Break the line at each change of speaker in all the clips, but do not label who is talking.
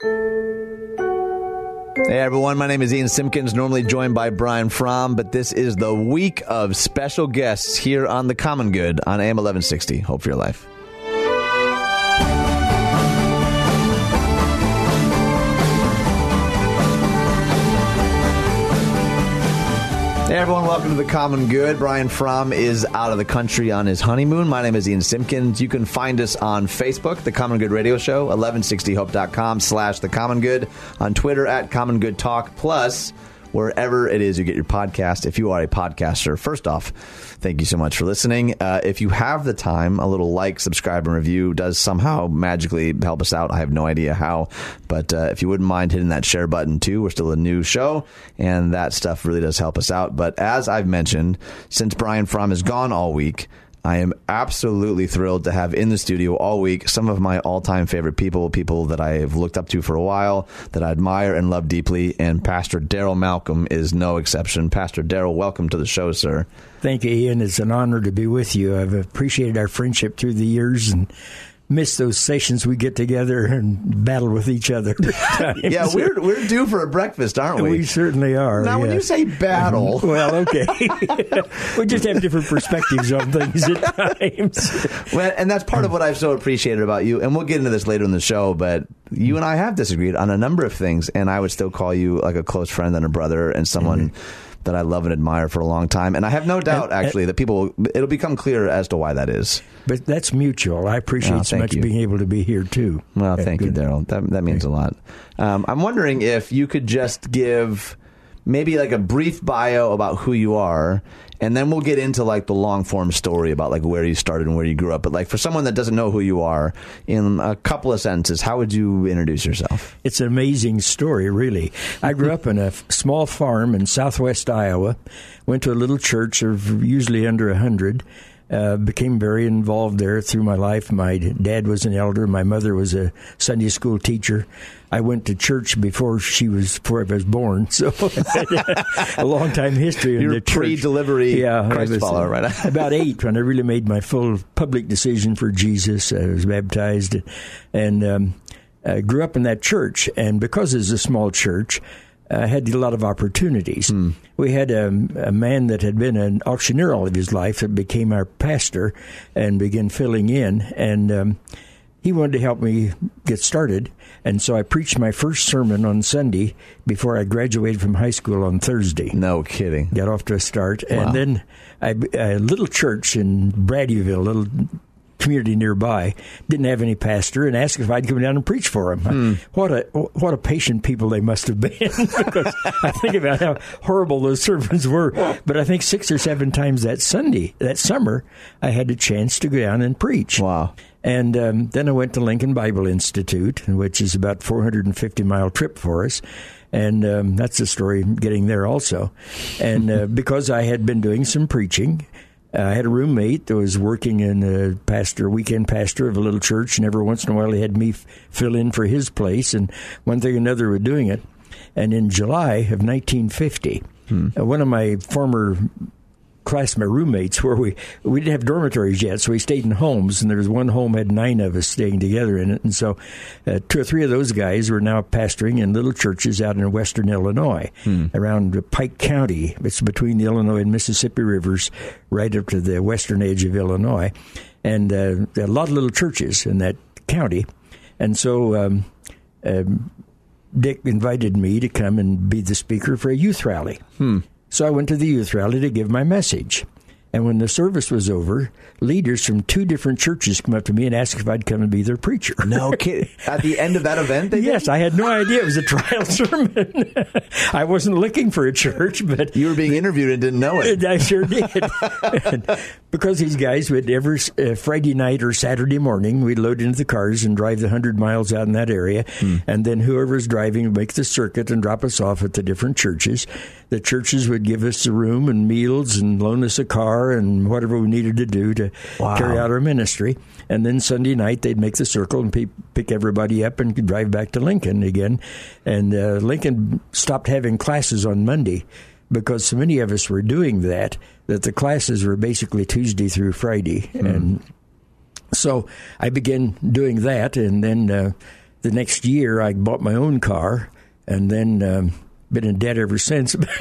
Hey everyone, my name is Ian Simpkins, normally joined by Brian Fromm, but this is the week of special guests here on The Common Good on AM 1160. Hope for your life. Welcome to the Common Good. Brian Fromm is out of the country on his honeymoon. My name is Ian Simpkins. You can find us on Facebook, The Common Good Radio Show, 1160hope.com slash The Common Good, on Twitter at Common Good Talk, plus wherever it is you get your podcast. If you are a podcaster, first off, thank you so much for listening. Uh, if you have the time, a little like, subscribe, and review does somehow magically help us out. I have no idea how, but uh, if you wouldn't mind hitting that share button too, we're still a new show, and that stuff really does help us out. But as I've mentioned, since Brian Fromm is gone all week, I am absolutely thrilled to have in the studio all week some of my all time favorite people, people that I have looked up to for a while, that I admire and love deeply. And Pastor Darrel Malcom is no exception. Pastor Darrel, welcome to the show, sir.
Thank you, Ian. It's an honor to be with you. I've appreciated our friendship through the years and miss those sessions we get together and battle with each other.
yeah, we're we're due for a breakfast, aren't we?
We certainly are.
Now, when you say battle,
well, okay, we just have different perspectives on things at times.
well, and that's part of what I've so appreciated about you. And we'll get into this later in the show, but you and I have disagreed on a number of things, and I would still call you like a close friend and a brother and someone. Mm-hmm that I love and admire for a long time, and I have no doubt and, actually and, that people it'll become clear as to why that is.
But that's mutual. I appreciate oh, so much you. being able to be here too.
Well, thank you, Darrel. That that means a lot. Um, I'm wondering if you could just give maybe like a brief bio about who you are and then we'll get into like the long form story about like where you started and where you grew up. But like for someone that doesn't know who you are, in a couple of sentences, how would you introduce yourself?
It's an amazing story, really. I grew up in a small farm in southwest Iowa. Went to a little church of usually under a hundred. Uh, became very involved there through my life. My dad was an elder. My mother was a Sunday school teacher. I went to church before she was before I was born, so a long time history in
You're
the
pre-delivery yeah, Christ was, follower, right?
about eight when I really made my full public decision for Jesus. I was baptized, and um, I grew up in that church. And because it's a small church, uh, had a lot of opportunities. Hmm. We had a, a, man that had been an auctioneer all of his life that became our pastor and began filling in, and um, he wanted to help me get started. And so I preached my first sermon on Sunday before I graduated from high school on Thursday.
No kidding.
Got off to a start, wow. and then I, a little church in Bradyville, a little community nearby didn't have any pastor and asked if I'd come down and preach for them. Hmm. What a what a patient people they must have been because I think about how horrible those sermons were. But I think six or seven times that Sunday that summer I had a chance to go down and preach.
Wow.
And um, then I went to Lincoln Bible Institute, which is about 450 mile trip for us and um, that's the story getting there also. And uh, because I had been doing some preaching, I had a roommate that was working in a pastor, weekend pastor of a little church, and every once in a while he had me f- fill in for his place, and one thing or another we're doing it. And in July of 1950, hmm. uh, one of my former class my roommates where we we didn't have dormitories yet, so we stayed in homes, and there was one home had nine of us staying together in it, and so uh, two or three of those guys were now pastoring in little churches out in western Illinois, hmm. around Pike County. It's between the Illinois and Mississippi rivers, right up to the western edge of Illinois, and uh, a lot of little churches in that county, and so. Um, um, Dick invited me to come and be the speaker for a youth rally.
Hmm.
So I went to the youth rally to give my message. And when the service was over, leaders from two different churches come up to me and asked if I'd come and be their preacher.
No kidding. At the end of that event, they
yes,
did?
I had no idea it was a trial sermon. I wasn't looking for a church, but
you were being interviewed and didn't know it.
I sure did. because these guys would every uh, Friday night or Saturday morning, we'd load into the cars and drive the hundred miles out in that area, hmm. and then whoever's driving would make the circuit and drop us off at the different churches. The churches would give us a room and meals and loan us a car and whatever we needed to do to wow. carry out our ministry. And then Sunday night they'd make the circle and pe- pick everybody up and drive back to Lincoln again. And uh, Lincoln stopped having classes on Monday because so many of us were doing that that the classes were basically Tuesday through Friday, mm. and so I began doing that, and then. Uh, the next year, I bought my own car, and then. Um, been in debt ever since.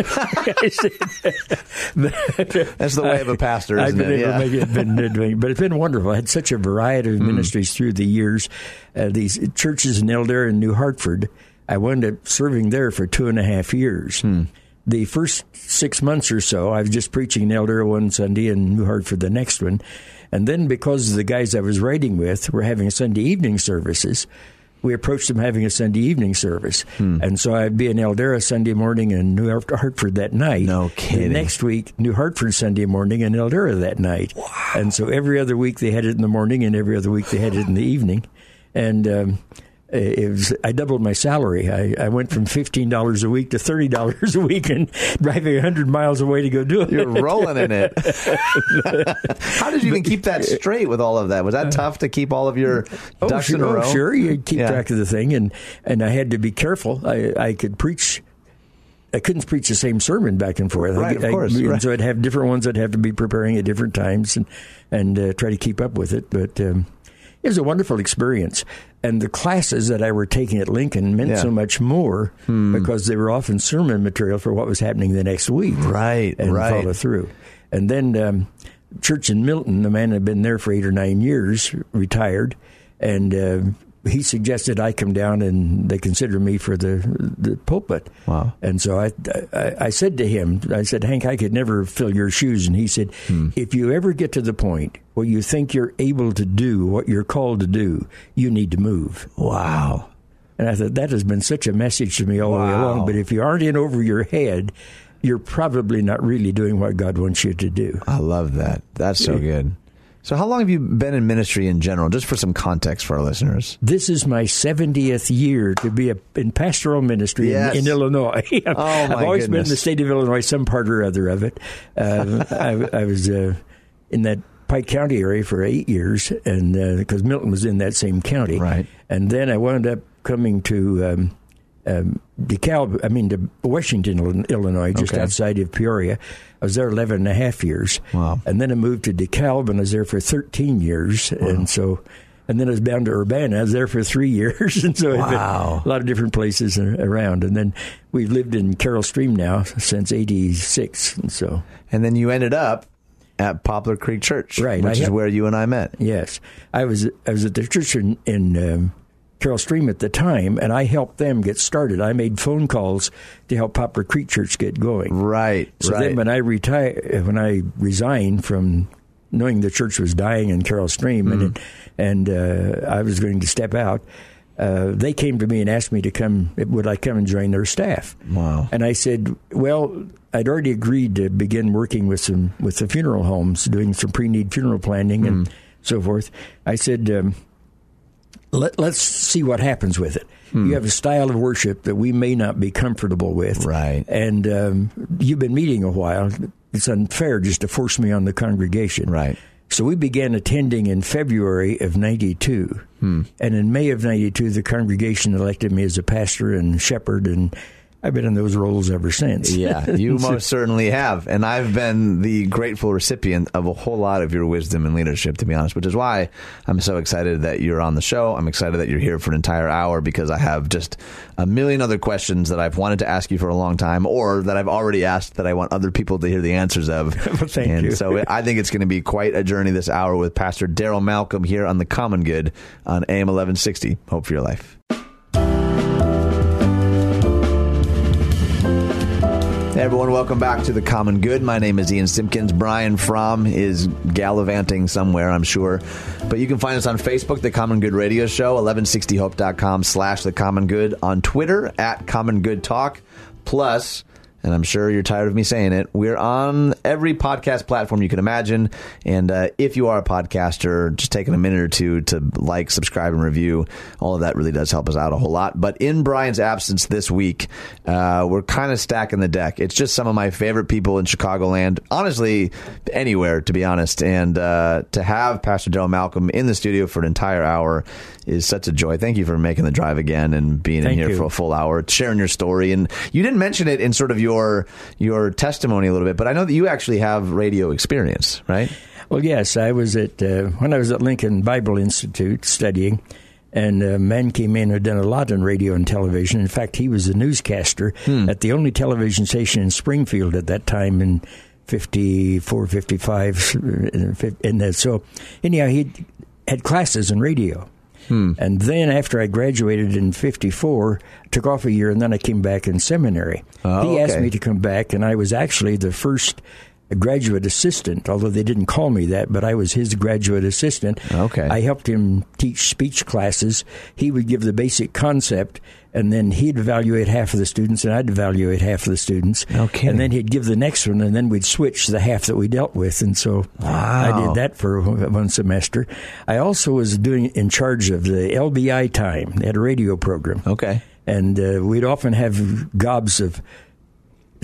That's the way of a pastor, isn't
I've been
it?
able
Yeah.
maybe I've been doing, but it's been wonderful. I had such a variety of ministries through the years. Uh, these churches in Eldara and New Hartford, I wound up serving there for two and a half years.
Hmm.
The first six months or so, I was just preaching in Eldara one Sunday and New Hartford the next one. And then because the guys I was writing with were having Sunday evening services, we approached them having a Sunday evening service.
Hmm.
And so I'd be in Eldara Sunday morning and New Hartford that night.
No kidding.
The next week, New Hartford Sunday morning and Eldara that night. Wow. And so every other week they had it in the morning and every other week they had it in the evening. And um, was I doubled my salary. I, I went from fifteen dollars a week to thirty dollars a week and driving hundred miles away to go do it.
You're rolling in it. How did you even keep that straight with all of that? Was that tough to keep all of your
Oh,
ducks
sure,
in a
oh,
row?
sure, you keep
Yeah.
track of the thing, and and I had to be careful. I I could preach. I couldn't preach the same sermon back and forth.
Right,
I,
of
I-
course,
and
right.
so I'd have different ones. I'd have to be preparing at different times and and uh, try to keep up with it. But um, it was a wonderful experience, and the classes that I were taking at Lincoln meant
Yeah. Hmm.
so much more because they were often sermon material for what was happening the next week
Right,
and
right.
follow through. And then um, church in Milton, the man had been there for eight or nine years, retired, and uh, he suggested I come down and they consider me for the the pulpit.
Wow.
And so I, I I said to him, I said, Hank, I could never fill your shoes. And he said,
Hmm.
if you ever get to the point where you think you're able to do what you're called to do, you need to move.
Wow.
And I thought that has been such a message to me all the way along. But if you aren't in over your head, you're probably not really doing what God wants you to do.
I love that. That's so good. So, how long have you been in ministry in general? Just for some context for our listeners.
This is my 70th year to be a, in pastoral ministry
Yes.
in, in Illinois.
Oh,
I've always been in the state of Illinois, some part or other of it. Uh, I, I was uh, in that Pike County area for eight years, and because Milton was in that same county,
Right.
And then I wound up coming to um, um, DeKalb, I mean to Washington, Illinois, just
Okay.
outside of Peoria. I was there 11 and a half years.
Wow.
And then I moved to DeKalb, and I was there for 13 years. And so, and then I was bound to Urbana. I was there for three years. And so I've been
Wow.
a lot of different places around. And then we've lived in Carol Stream now since 86. And so,
And then you ended up at Poplar Creek Church,
Right.
Which
I
is
have-
where you and I met.
yes, I was, I was at the church in, in um, Carol Stream at the time, and I helped them get started. I made phone calls to help Poplar Creek Church get going.
Right.
So
right.
then, when I retire, when I resigned from knowing the church was dying in Carroll Stream, and it, and uh, I was going to step out, uh, they came to me and asked me to come. Would I come and join their staff?
Wow.
And I said, well, I'd already agreed to begin working with some with the funeral homes, doing some pre-need funeral planning and so forth. I said. Um, let, let's see what happens with it. You have a style of worship that we may not be comfortable with,
Right.
And um, you've been meeting a while. It's unfair just to force me on the congregation,
Right.
So we began attending in February of '92, and in May of '92, the congregation elected me as a pastor and shepherd, and I've been in those roles ever since.
Yeah, you most certainly have. And I've been the grateful recipient of a whole lot of your wisdom and leadership, to be honest, which is why I'm so excited that you're on the show. I'm excited that you're here for an entire hour because I have just a million other questions that I've wanted to ask you for a long time or that I've already asked that I want other people to hear the answers of.
Well, thank
and
you.
so I think it's going to be quite a journey this hour with Pastor Darrel Malcom here on The Common Good on AM 1160. Hope for your life. Hey everyone, welcome back to The Common Good. My name is Ian Simpkins. Brian Fromm is gallivanting somewhere, I'm sure. But you can find us on Facebook, The Common Good Radio Show, 1160hope.com slash The Common Good, on Twitter, at Common Good Talk. Plus, and I'm sure you're tired of me saying it, we're on every podcast platform you can imagine. And uh, if you are a podcaster, just taking a minute or two to like, subscribe, and review, all of that really does help us out a whole lot. But in Brian's absence this week, uh, we're kind of stacking the deck. It's just some of my favorite people in Chicagoland, honestly, anywhere, to be honest. And uh, to have Pastor Joe Malcom in the studio for an entire hour is such a joy. Thank you for making the drive again and being
Thank
in here
you.
for a full hour, sharing your story. And you didn't mention it in sort of your your testimony a little bit, but I know that you actually have radio experience, right?
Well, yes, I was at uh, when I was at Lincoln Bible Institute studying. And a man came in who had done a lot on radio and television. In fact, he was a newscaster at the only television station in Springfield at that time in 54, 55. uh, And so, anyhow, he had classes in radio. Hmm. And then after I graduated in 54, took off a year and then I came back in seminary.
Oh,
he asked me to come back, and I was actually the first graduate assistant, although they didn't call me that, but I was his graduate assistant.
Okay.
I helped him teach speech classes. He would give the basic concept, and then he'd evaluate half of the students, and I'd evaluate half of the students.
Kidding.
And then he'd give the next one, and then we'd switch the half that we dealt with. And so I did that for one semester. I also was doing in charge of the LBI time. They had a radio program
Okay.
and uh, we'd often have gobs of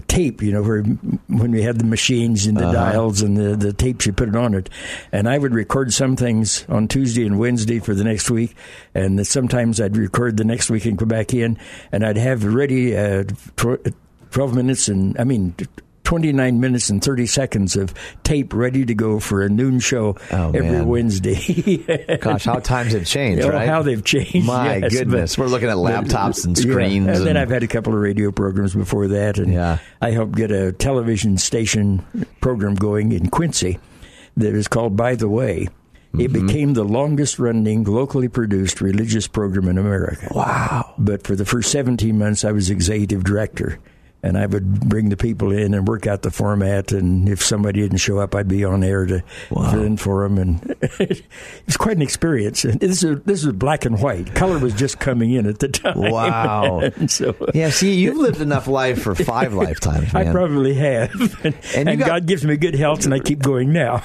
tape, you know, where when we had the machines and the dials and the, the tapes, you put it on it. And I would record some things on Tuesday and Wednesday for the next week, and sometimes I'd record the next week and come back in, and I'd have ready uh, tw- twelve minutes and I mean. 29 minutes and 30 seconds of tape ready to go for a noon show
Oh,
every
man.
Wednesday.
Gosh, how times have changed,
Oh,
right?
how they've changed.
My
yes,
goodness.
but-
We're looking at
but-
laptops and
yeah,
screens.
And, then I've had a couple of radio programs before that, and
Yeah.
I helped get a television station program going in Quincy that is called By the Way. It
Mm-hmm.
became the longest running locally produced religious program in America.
wow.
But for the first 17 months, I was executive director. And I would bring the people in and work out the format. And if somebody didn't show up, I'd be on air to
Wow.
fill in for them. And it was quite an experience. And this is this is black and white. Color was just coming in at the time.
Wow.
so
Yeah, see, you've lived enough life for five lifetimes, man.
I probably have. and
And
and
got-
God gives me good health, and I keep going now.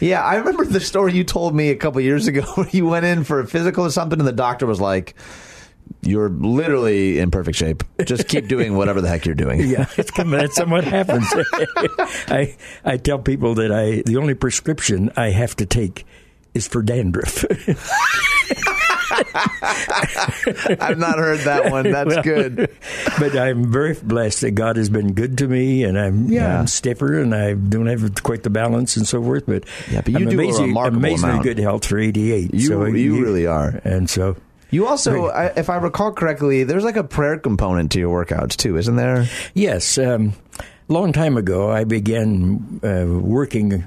Yeah, I remember the story you told me a couple years ago where you went in for a physical or something, and the doctor was like, "You're literally in perfect shape. Just keep doing whatever the heck you're doing."
yeah, it's. That's what happens. I I tell people that I the only prescription I have to take is for dandruff.
I've not heard that one. That's
Well,
good.
but I'm very blessed that God has been good to me, and I'm yeah. I'm stiffer, and I don't have quite the balance and so forth. But
Yeah, but you
I'm
do a
amazing,
remarkable
amazingly
amount.
good health for 88.
You-
so
you really are.
and so.
You also, I, if I recall correctly, there's like a prayer component to your workouts too, isn't there?
Yes, um, long time ago, I began uh, working,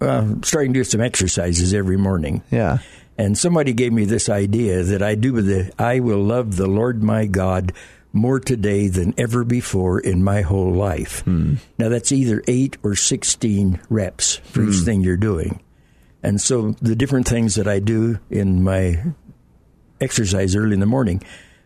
uh, starting to do some exercises every morning.
Yeah.
And somebody gave me this idea that I do the I will love the Lord my God more today than ever before in my whole life. Now that's either eight or sixteen reps for each thing you're doing. And so the different things that I do in my exercise early in the morning,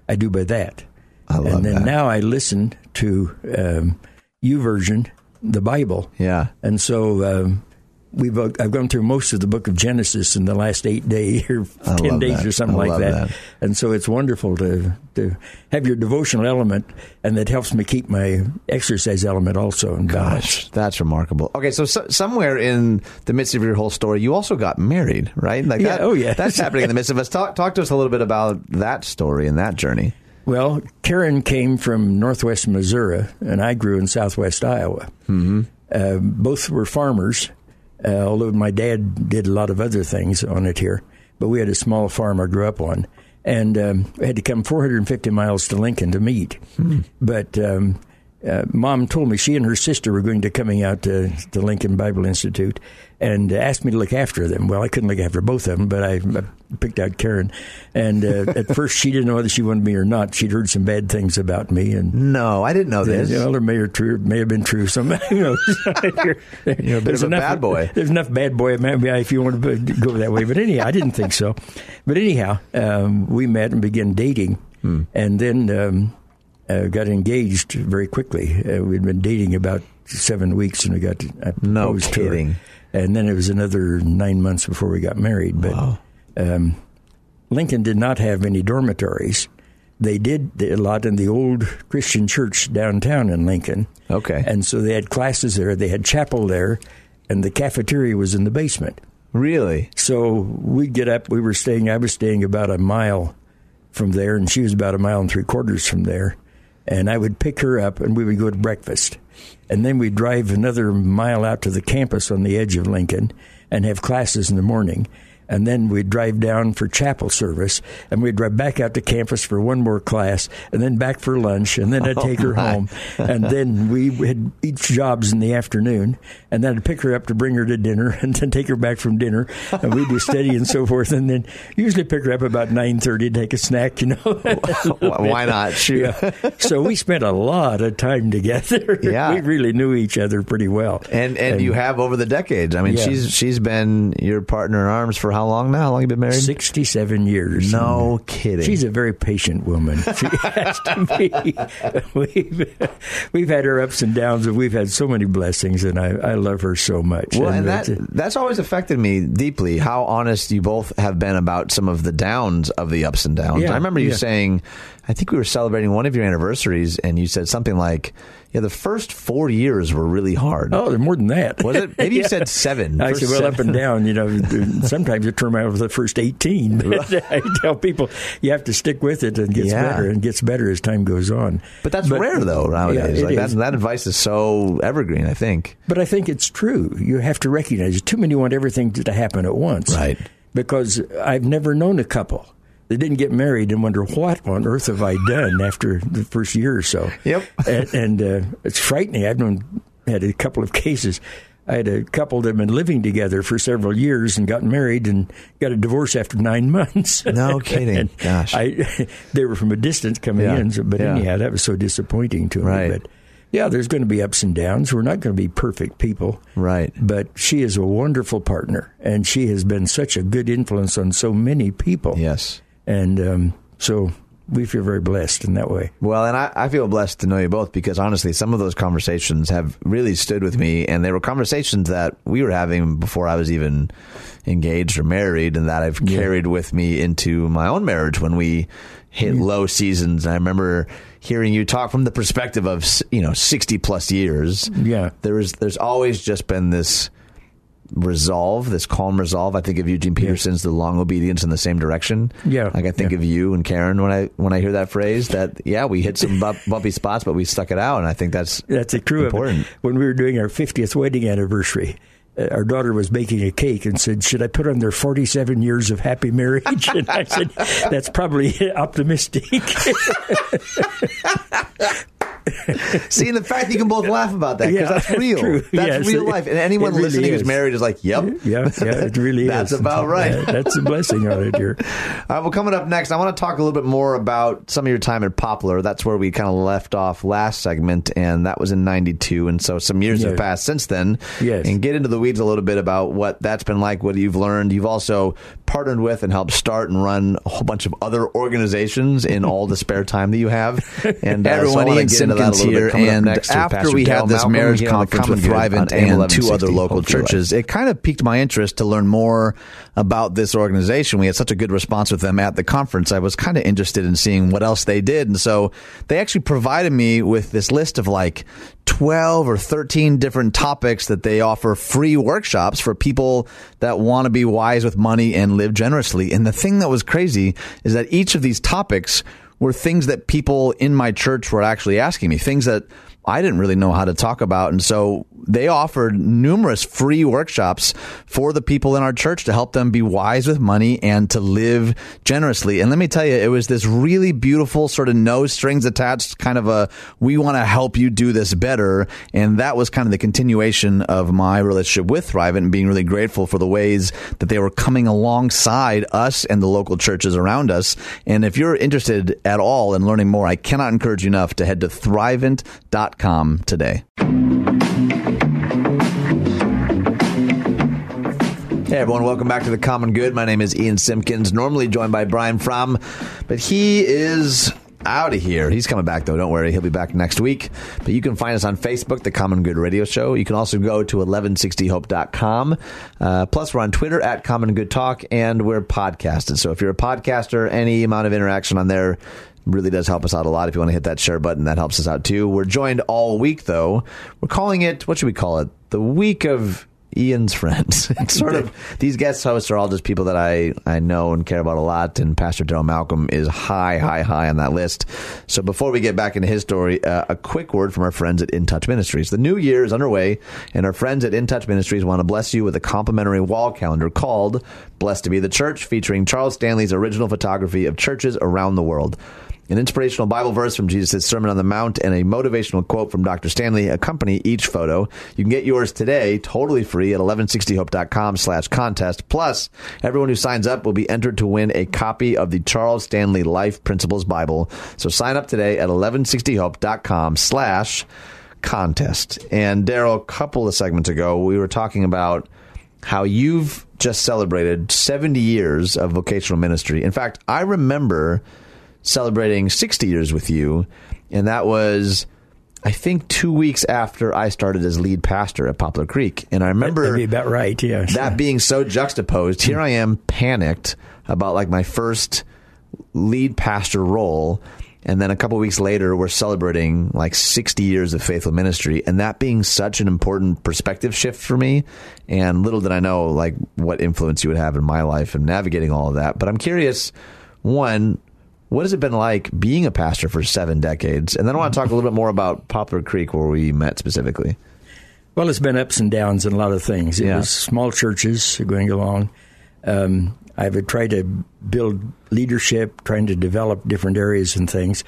I do by that.
I love
and then
that.
now I listen to um, YouVersion, the Bible.
Yeah.
And so um, we've uh, I've gone through most of the book of Genesis in the last eight days or
I
ten days
that.
or something
I
like that.
that.
And so it's wonderful to to have your devotional element, and that helps me keep my exercise element also in balance.
Gosh, that's remarkable. Okay, so, so somewhere in the midst of your whole story, you also got married, right? Like
Yeah,
that,
oh, yeah.
that's happening in the midst of us. Talk, talk to us a little bit about that story and that journey.
Well, Karen came from northwest Missouri, and I grew in southwest Iowa. Mm-hmm. Uh, both were farmers, uh, although my dad did a lot of other things on it here. But we had a small farm I grew up on, and um, I had to come 450 miles to Lincoln to meet. But um, uh, mom told me she and her sister were going to coming out to the Lincoln Bible Institute and asked me to look after them. Well, I couldn't look after both of them, but I, I picked out Karen. And uh, at first, she didn't know whether she wanted me or not. She'd heard some bad things about me, and
No, I didn't know this.
well, it may have true, may have been true. Some, who knows? you're,
You're a bit of a bad boy.
There's enough bad boy maybe if you want to go that way. But anyhow, I didn't think so. But anyhow, um, we met and began dating,
Hmm.
and then um, uh, got engaged very quickly. Uh, we'd been dating about seven weeks, and we got I
No
proposed to her.
kidding.
And then it was another nine months before we got married. But
Wow.
um, Lincoln did not have any dormitories. They did a lot in the old Christian church downtown in Lincoln.
Okay.
And so they had classes there, they had chapel there, and the cafeteria was in the basement.
Really?
So we'd get up, we were staying, I was staying about a mile from there, and she was about a mile and three quarters from there. And I would pick her up, and we would go to breakfast. And then we'd drive another mile out to the campus on the edge of Lincoln and have classes in the morning. And then we'd drive down for chapel service, and we'd drive back out to campus for one more class, and then back for lunch, and then I'd oh, take her
my.
home, and then we had each jobs in the afternoon, and then I'd pick her up to bring her to dinner, and then take her back from dinner, and we'd do study and so forth, and then usually pick her up about nine thirty, take a snack, you know.
Why not? Shoot.
Yeah. So we spent a lot of time together.
Yeah.
we really knew each other pretty well.
And, and you have over the decades. I mean,
Yeah.
she's she's been your partner in arms for how long now? How long you been married?
67 years.
No
mm-hmm.
kidding.
She's a very patient woman. She has to be. We've, we've had her ups and downs, and we've had so many blessings, and I, I love her so much.
Well, and
that's
that that's always affected me deeply. How honest you both have been about some of the downs of the ups and downs.
Yeah,
I remember you
yeah.
saying, I think we were celebrating one of your anniversaries, and you said something like, "Yeah, the first four years were really hard."
Oh, they're more than that.
Was it? Maybe you said seven.
I said, well,
seven.
up and down. You know, sometimes you turn out with the first 18. But I tell people you have to stick with it and it gets
Yeah.
better and gets better as time goes on.
But that's rare though nowadays.
Yeah,
like that, that advice is so evergreen. I think.
But I think it's true. You have to recognize too many want everything to happen at once.
Right.
Because I've never known a couple that didn't get married and wonder what on earth have I done after the first year or so.
Yep.
And, and uh, it's frightening. I've known had a couple of cases. I had a couple that had been living together for several years and got married and got a divorce after nine months.
No kidding. Gosh.
I, they were from a distance coming
Yeah.
in. So, but
Yeah.
anyhow, that was so disappointing to
Right.
me. But yeah, there's going to be ups and downs. We're not going to be perfect people.
Right.
But she is a wonderful partner, and she has been such a good influence on so many people.
Yes.
And um, so we feel very blessed in that way.
Well, and I, I feel blessed to know you both because honestly, some of those conversations have really stood with me, and they were conversations that we were having before I was even engaged or married, and that I've
Yeah.
carried with me into my own marriage when we hit low seasons. And I remember hearing you talk from the perspective of you know sixty plus years.
Yeah.
there is there's always just been this resolve, this calm resolve. I think of Eugene Peterson's "The Long Obedience in the Same Direction."
Yeah.
like I think
Yeah.
of you and Karen when I when I hear that phrase. That yeah, we hit some bump, bumpy spots, but we stuck it out, and I think that's
That's a true
important.
When we were doing our 50th wedding anniversary, uh, our daughter was making a cake and said, "Should I put on their 47 years of happy marriage?" And I said, "That's probably optimistic."
See, and the fact that you can both laugh about that because
Yeah,
that's real.
true.
That's
Yes,
real life. And anyone
really
listening who's married is like, "Yep,
yeah, yeah, it really is.
That's
is.
about right.
That- that's a blessing on it here.
All right, well, coming up next, I want to talk a little bit more about some of your time at Poplar. That's where we kind of left off last segment, and that was in 92. And so some years have passed since then.
Yes.
And get into the weeds a little bit about what that's been like, what you've learned. You've also partnered with and helped start and run a whole bunch of other organizations in all the spare time that you have. And uh,
Everyone, Ian
get into that a
Simpkins
little bit
here, and after we had this
Malcom
marriage
here on the
conference with Thrivent and two other local
hopefully.
churches, it kind of piqued my interest to learn more about this organization. We had such a good response with them at the conference. I was kind of interested in seeing what else they did, and so they actually provided me with this list of like 12 or 13 different topics that they offer free workshops for people that want to be wise with money and live generously. And the thing that was crazy is that each of these topics were things that people in my church were actually asking me, things that I didn't really know how to talk about. And so they offered numerous free workshops for the people in our church to help them be wise with money and to live generously. And let me tell you, it was this really beautiful sort of no strings attached kind of a, we want to help you do this better. And that was kind of the continuation of my relationship with Thrivent and being really grateful for the ways that they were coming alongside us and the local churches around us. And if you're interested at all in learning more, I cannot encourage you enough to head to thrivent.com today.
Hey everyone, welcome back to the Common Good. My name is Ian Simpkins, normally joined by Brian Fromm, but he is out of here. He's coming back though, don't worry. He'll be back next week. But you can find us on Facebook, the Common Good Radio Show. You can also go to 1160hope.com. Uh, plus, we're on Twitter at Common Good Talk, and we're podcasted. So if you're a podcaster, any amount of interaction on there really does help us out a lot. If you want to hit that share button, that helps us out too. We're joined all week though. We're calling it, what should we call it? The week of Ian's friends. It's sort of these guest hosts are all just people that I, I know and care about a lot, and Pastor Darrel Malcom is high, high, high on that list. So before we get back into his story, uh, a quick word from our friends at In Touch Ministries. The new year is underway, and our friends at In Touch Ministries want to bless you with a complimentary wall calendar called "Blessed to Be the Church," featuring Charles Stanley's original photography of churches around the world an inspirational Bible verse from Jesus' Sermon on the Mount, and a motivational quote from Dr. Stanley accompany each photo. You can get yours today, totally free, at 1160hope.com slash contest. Plus, everyone who signs up will be entered to win a copy of the Charles Stanley Life Principles Bible. So sign up today at 1160hope.com slash contest. And Darrel, a couple of segments ago, we were talking about how you've just celebrated 70 years of vocational ministry. In fact, I remember celebrating 60 years with you, and that was. I think two weeks after I started as lead pastor at Poplar Creek, and I remember
about right. Yeah,
that being so juxtaposed. Here I am, panicked about like my first lead pastor role, and then a couple weeks later, we're celebrating like 60 years of faithful ministry, and that being such an important perspective shift for me. And little did I know like what influence you would have in my life and navigating all of that. But I'm curious, one, what has it been like being a pastor for seven decades? And then I want to talk a little bit more about Poplar Creek, where we met specifically.
Well, it's been ups and downs in a lot of things. It
Yeah.
was small churches going along. Um, I've tried to build leadership, trying to develop different areas and things.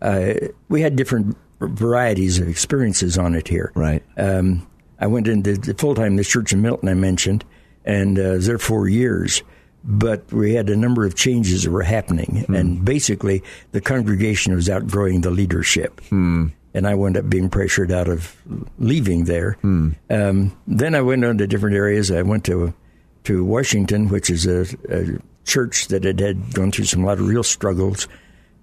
Uh, we had different varieties of experiences on it here.
Right.
Um, I went into the full time the church in Milton I mentioned, and uh, was there four years. But we had a number of changes that were happening, and basically the congregation was outgrowing the leadership. And I wound up being pressured out of leaving there. Um, then I went on to different areas. I went to to Washington, which is a, a church that had, had gone through some lot of real struggles.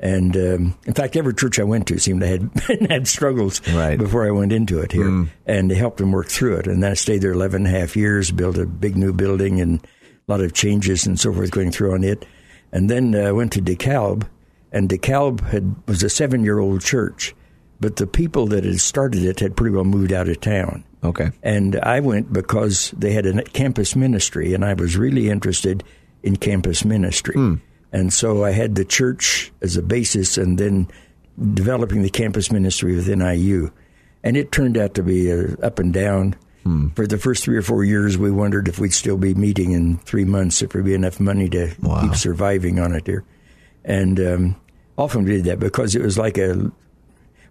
And um, in fact, every church I went to seemed to had had struggles
Right.
before I went into it here, and they helped them work through it. And then I stayed there 11 and a half years, built a big new building, and a lot of changes and so forth going through on it. And then uh, I went to DeKalb, and DeKalb had was a seven year old church, but the people that had started it had pretty well moved out of town.
Okay.
And I went because they had a campus ministry, and I was really interested in campus ministry. And so I had the church as a basis, and then developing the campus ministry within IU. And it turned out to be uh, up and down. For the first three or four years, we wondered if we'd still be meeting in three months, if there'd be enough money to
Wow.
keep surviving on it here. And um, often we did that because it was like a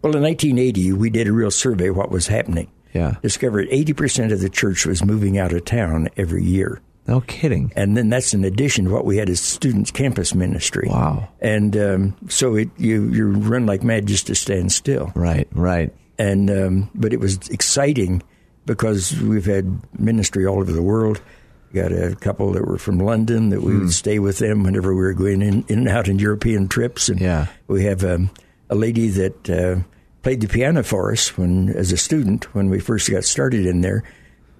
well, in 1980, we did a real survey of what was happening.
Yeah.
Discovered 80% of the church was moving out of town every year.
No kidding.
And then that's in addition to what we had as students' campus ministry.
Wow.
And um, so it, you, you run like mad just to stand still.
Right. Right.
And um, But it was exciting because we've had ministry all over the world. We got a couple that were from London that we
Hmm.
would stay with them whenever we were going in, in and out in European trips. And
Yeah.
we have um, a lady that uh, played the piano for us when, as a student, when we first got started in there.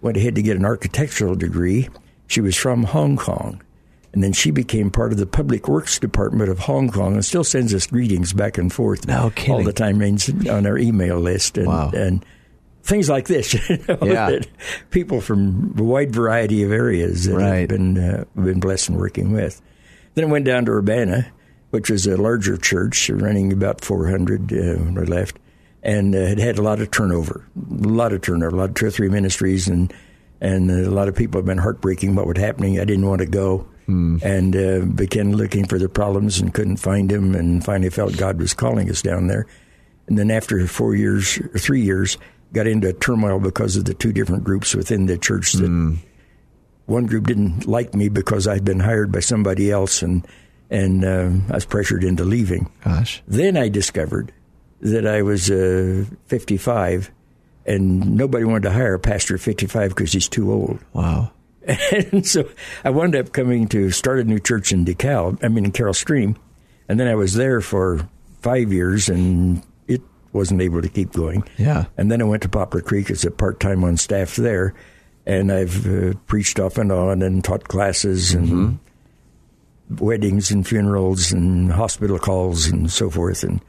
Went ahead to get an architectural degree. She was from Hong Kong, and then she became part of the Public Works Department of Hong Kong, and still sends us greetings back and forth
No
all the time. On our email list, and,
Wow.
and things like this. You know,
Yeah.
people from a wide variety of areas that
Right.
have been uh, been blessed in working with. Then I went down to Urbana, which was a larger church, running about 400 uh, when I left, and uh, it had a lot of turnover, a lot of turnover, a lot of two or three ministries, and and a lot of people have been heartbreaking what was happening. I didn't want to go. And uh, began looking for the problems and couldn't find them, and finally felt God was calling us down there. And then after four years, or three years, got into turmoil because of the two different groups within the church that one group didn't like me because I'd been hired by somebody else, and and um, I was pressured into leaving.
Gosh.
Then I discovered that I was uh, 55, and nobody wanted to hire a pastor at 55 because he's too old.
Wow.
and so I wound up coming to start a new church in DeKalb, I mean in Carol Stream, and then I was there for five years, and wasn't able to keep going.
Yeah.
And then I went to Poplar Creek as a part time on staff there, and I've uh, preached off and on and taught classes and mm-hmm. weddings and funerals and hospital calls and so forth, and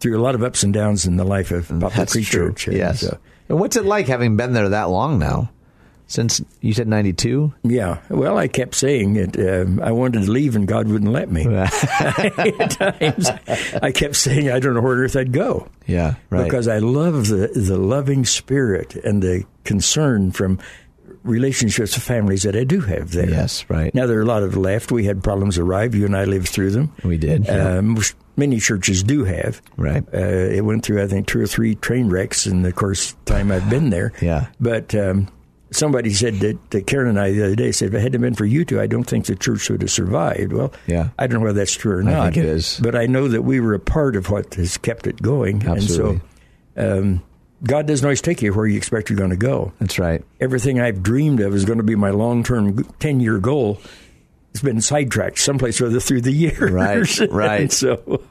through a lot of ups and downs in the life of mm, Poplar
That's
Creek
true.
Church. And
Yes.
so-
and what's it like having been there that long now? Since you said 92?
Yeah. Well, I kept saying it. Um, I wanted to leave, and God wouldn't let me. At times, I kept saying, I don't know where on earth I'd go.
Yeah, right.
Because I love the, the loving spirit and the concern from relationships with families that I do have there.
Yes, right.
Now, there are a lot of left. We had problems arrive. You and I lived through them.
We did, yeah.
Uh, many churches do have.
Right.
Uh, it went through, I think, two or three train wrecks in the course time I've been there.
Yeah.
But um, somebody said that, that Karen and I the other day said, if it hadn't been for you two, I don't think the church would have survived. Well,
Yeah.
I don't know whether that's true or
I
not.
think it is.
But I know that we were a part of what has kept it going.
Absolutely.
And so um, God doesn't always take you where you expect you're going to go.
That's right.
Everything I've dreamed of is going to be my long term 10 year goal. It's been sidetracked someplace or other through the years.
Right, right.
And so,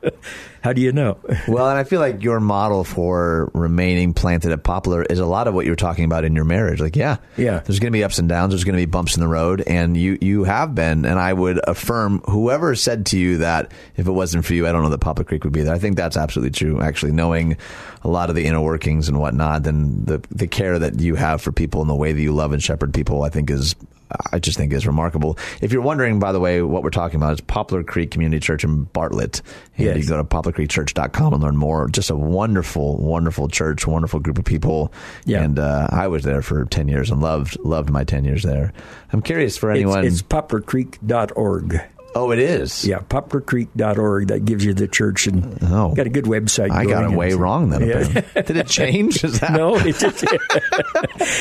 how do you know?
Well, and I feel like your model for remaining planted at Poplar is a lot of what you're talking about in your marriage. Like, yeah,
Yeah.
there's going to be ups and downs. There's going to be bumps in the road, and you you have been. And I would affirm whoever said to you that if it wasn't for you, I don't know that Poplar Creek would be there. I think that's absolutely true. Actually, knowing a lot of the inner workings and whatnot, then the the care that you have for people and the way that you love and shepherd people, I think is. I just think is remarkable. If you're wondering, by the way, what we're talking about is Poplar Creek Community Church in Bartlett. And
Yes.
you go to poplarcreekchurch.com and learn more. Just a wonderful, wonderful church, wonderful group of people.
Yeah.
And uh, I was there for 10 years and loved loved my 10 years there. I'm curious for anyone.
It's, it's poplarcreek.org.
oh, it is?
Yeah, poplarcreek.org. That gives you the church and
Oh.
got a good website.
I got it way
and-
wrong then.
Yeah.
Did it change? Is that
no, it did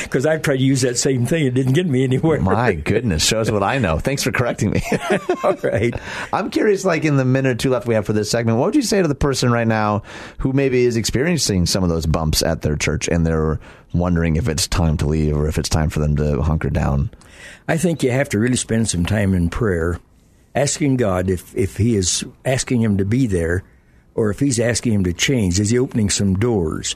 because I've tried to use that same thing. It didn't get me anywhere.
My goodness, shows what I know. Thanks for correcting me.
All right.
I'm curious, like in the minute or two left we have for this segment, what would you say to the person right now who maybe is experiencing some of those bumps at their church and they're wondering if it's time to leave or if it's time for them to hunker down?
I think you have to really spend some time in prayer, asking God if, if He is asking him to be there or if He's asking him to change. Is He opening some doors?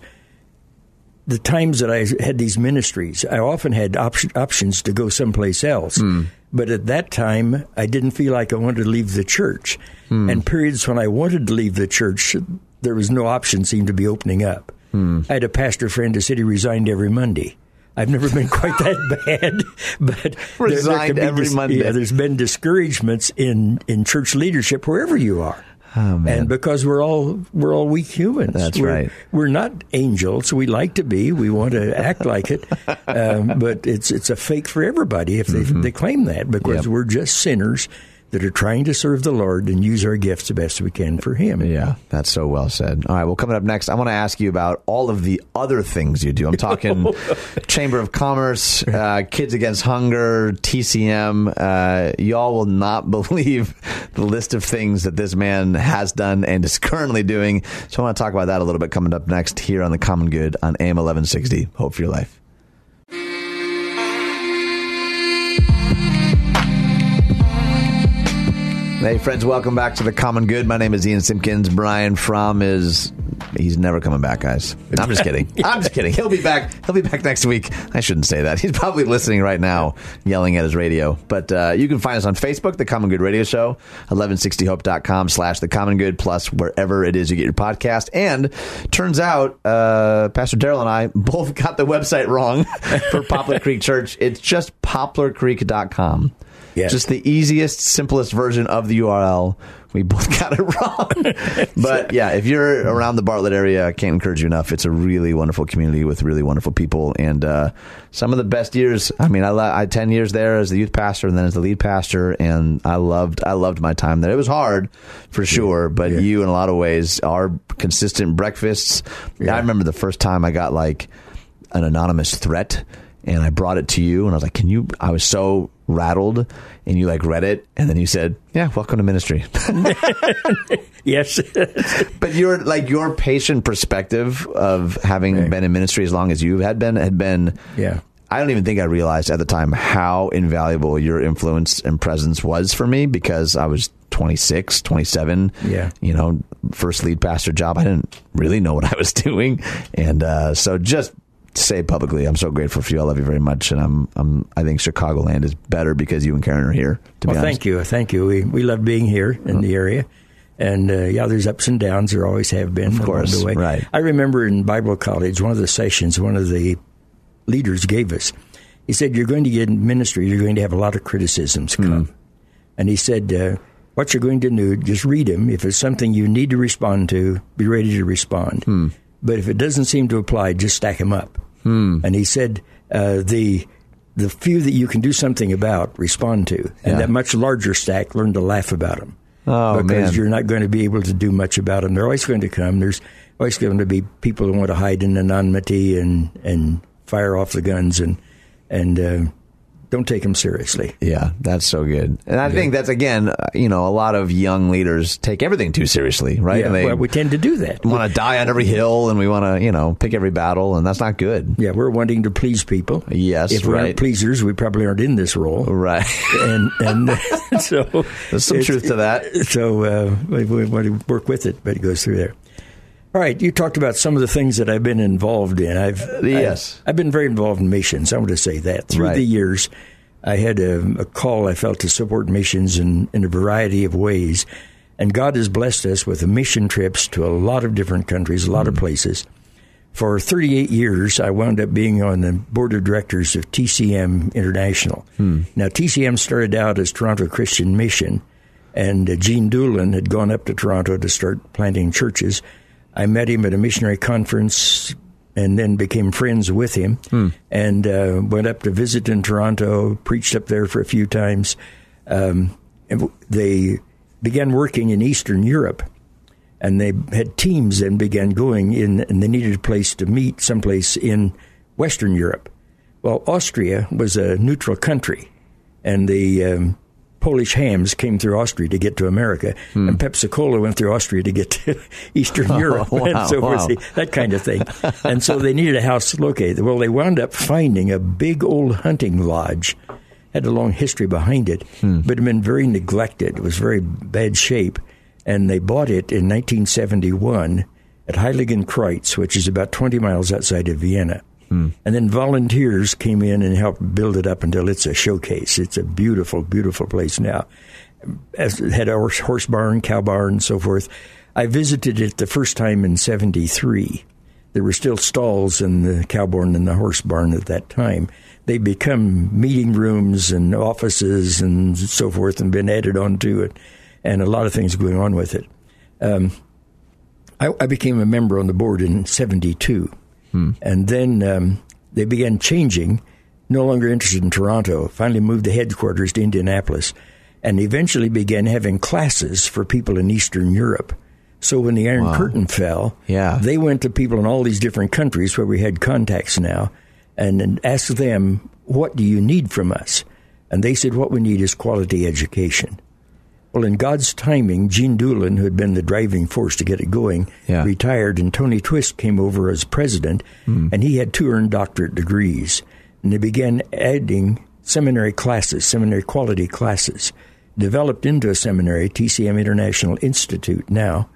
The times that I had these ministries, I often had op- options to go someplace else. Hmm. But at that time, I didn't feel like I wanted to leave the church. Hmm. And periods when I wanted to leave the church, there was no option seemed to be opening up. Hmm. I had a pastor friend who said he resigned every Monday. I've never been quite that bad, but there- there
Resigned
can be
every Monday.
Yeah, there's been discouragements in, in church leadership wherever you are.
Oh, man.
And because we're all we're all weak humans.
That's
We're-
right.
We're not angels. We like to be. We want to act like it, um, but it's it's a fake for everybody if they they claim that because
Mm-hmm. Yep.
we're just sinners that are trying to serve the Lord and use our gifts the best we can for Him.
Yeah, that's so well said. All right, well, coming up next, I want to ask you about all of the other things you do. I'm talking Chamber of Commerce, uh, Kids Against Hunger, TCM. Uh, y'all will not believe the list of things that this man has done and is currently doing. So I want to talk about that a little bit coming up next here on The Common Good on AM 1160. Hope for your life. Hey, friends, welcome back to The Common Good. My name is Ian Simpkins. Brian Fromm is. He's never coming back, guys. I'm just kidding. I'm just kidding. He'll be back. He'll be back next week. I shouldn't say that. He's probably listening right now, yelling at his radio. But uh, you can find us on Facebook, The Common Good Radio Show, 1160hope.com slash The Common Good, plus wherever it is you get your podcast. And turns out, uh, Pastor Darrel and I both got the website wrong for Poplar Creek Church. It's just poplarcreek.com.
Yes.
Just the easiest, simplest version of the URL. We both got it wrong. but yeah, if you're around the Bartlett area, I can't encourage you enough. It's a really wonderful community with really wonderful people. And uh, some of the best years, I mean, I, lo- I had 10 years there as the youth pastor and then as the lead pastor. And I loved, I loved my time there. It was hard for sure, but
Yeah.
you, in a lot of ways, our consistent breakfasts.
Yeah.
I remember the first time I got like an anonymous threat and I brought it to you and I was like, can you, I was so rattled and you like read it and then you said, yeah, welcome to ministry.
Yes.
but your, like your patient perspective of having
Right.
been in ministry as long as you had been, had been,
yeah.
I don't even think I realized at the time how invaluable your influence and presence was for me because I was 26, 27.
Yeah.
You know, first lead pastor job. I didn't really know what I was doing. And uh, so just say publicly, I'm so grateful for you. I love you very much. And I'm, I'm I think Chicagoland is better because you and Karen are here, to be
Well,
honest.
thank you, thank you. We we love being here in the area, and uh, yeah, there's ups and downs. There always have been.
Of course,
the way.
right.
I remember in Bible college, one of the sessions, one of the leaders gave us. He said, You're going to get in ministry, you're going to have a lot of criticisms come. And he said, uh, What you're going to do, just read them. If it's something you need to respond to, be ready to respond. But if it doesn't seem to apply, just stack them up. And he said, uh, The the few that you can do something about, respond to. And
Yeah.
that much larger stack, learn to laugh about them.
Oh,
because
man.
you're not going to be able to do much about them. They're always going to come. There's always going to be people who want to hide in anonymity and, and fire off the guns and and uh, don't take them seriously.
Yeah, that's so good. And I think that's again, uh, you know, a lot of young leaders take everything too seriously, right?
Yeah, well, we tend to do that.
We want to die on every hill, and we want to, you know, pick every battle, and that's not good.
Yeah, we're wanting to please people.
Yes,
if we
right.
aren't pleasers, we probably aren't in this role.
Right.
And and so
There's some truth to that.
So uh, we, we want to work with it, but it goes through there. All right, you talked about some of the things that I've been involved in. I've
Yes.
I've, I've been very involved in missions. I want to say that through
Right.
the years, I had a, a call I felt to support missions in, in a variety of ways, and God has blessed us with mission trips to a lot of different countries, a lot of places. For 38 years, I wound up being on the board of directors of TCM International. Now, TCM started out as Toronto Christian Mission, and uh, Gene Doolin had gone up to Toronto to start planting churches. I met him at a missionary conference and then became friends with him and uh, went up to visit in Toronto, preached up there for a few times. Um, they began working in Eastern Europe and they had teams and began going in, and they needed a place to meet someplace in Western Europe. Well, Austria was a neutral country, and the um, Polish hams came through Austria to get to America, and hmm. Pepsi Cola went through Austria to get to Eastern oh, Europe,
wow,
and so forth,
wow.
that kind of thing. and so they needed a house located. Well, they wound up finding a big old hunting lodge. Had a long history behind it, hmm. but had been very neglected. It was very bad shape, and they bought it in 1971 at Heiligenkreuz, which is about 20 miles outside of Vienna. And then volunteers came in and helped build it up until it's a showcase. It's a beautiful, beautiful place now. As it had a horse, horse barn, cow barn, and so forth. I visited it the first time in '73. There were still stalls in the cow barn and the horse barn at that time. They become meeting rooms and offices and so forth, and been added onto it, and a lot of things going on with it. Um, I, I became a member on the board in '72, and then um, they began changing. No longer interested in Toronto. Finally, moved the headquarters to Indianapolis, and eventually began having classes for people in Eastern Europe. So when the Iron Curtain fell,
Yeah.
they went to people in all these different countries where we had contacts now, and, and asked them, "What do you need from us?" And they said, "What we need is quality education." Well, in God's timing, Gene Doolin, who had been the driving force to get it going,
Yeah.
retired, and Tony Twist came over as president, hmm. and he had two earned doctorate degrees. And they began adding seminary classes, seminary quality classes, developed into a seminary, TCM International Institute now.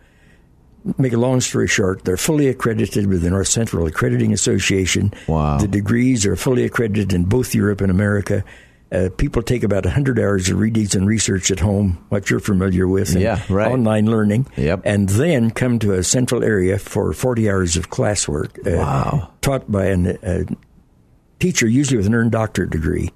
Make a long story short, they're fully accredited with the North Central Accrediting Association.
Wow.
The degrees are fully accredited in both Europe and America. Uh, people take about 100 hours of readings and research at home, what you're familiar with, and
Yeah, right.
online learning,
Yep.
and then come to a central area for 40 hours of classwork uh,
Wow.
taught by an, a teacher, usually with an earned doctorate degree.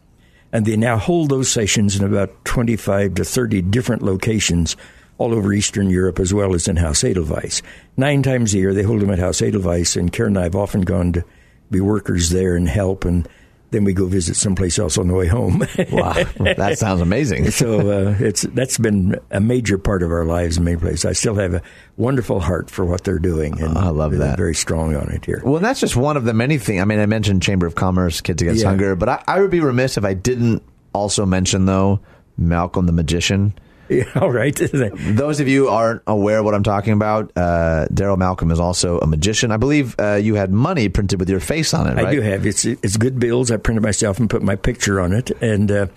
And they now hold those sessions in about 25 to 30 different locations all over Eastern Europe as well as in Haus Edelweiss. Nine times a year they hold them at Haus Edelweiss, and Karen and I have often gone to be workers there and help, and then we go visit someplace else on the way home.
Wow, that sounds amazing.
so uh, it's that's been a major part of our lives in many places. I still have a wonderful heart for what they're doing, and
I love that.
Very strong on it here.
Well, that's just one of the many things. I mean, I mentioned Chamber of Commerce, Kids Against
Yeah.
Hunger, but I, I would be remiss if I didn't also mention, though, Malcom the Magician.
Yeah, all right.
Those of you aren't aware of what I'm talking about, uh, Darrel Malcom is also a magician. I believe uh, you had money printed with your face on it, right?
I do have it's it's good bills. I printed myself and put my picture on it, and uh,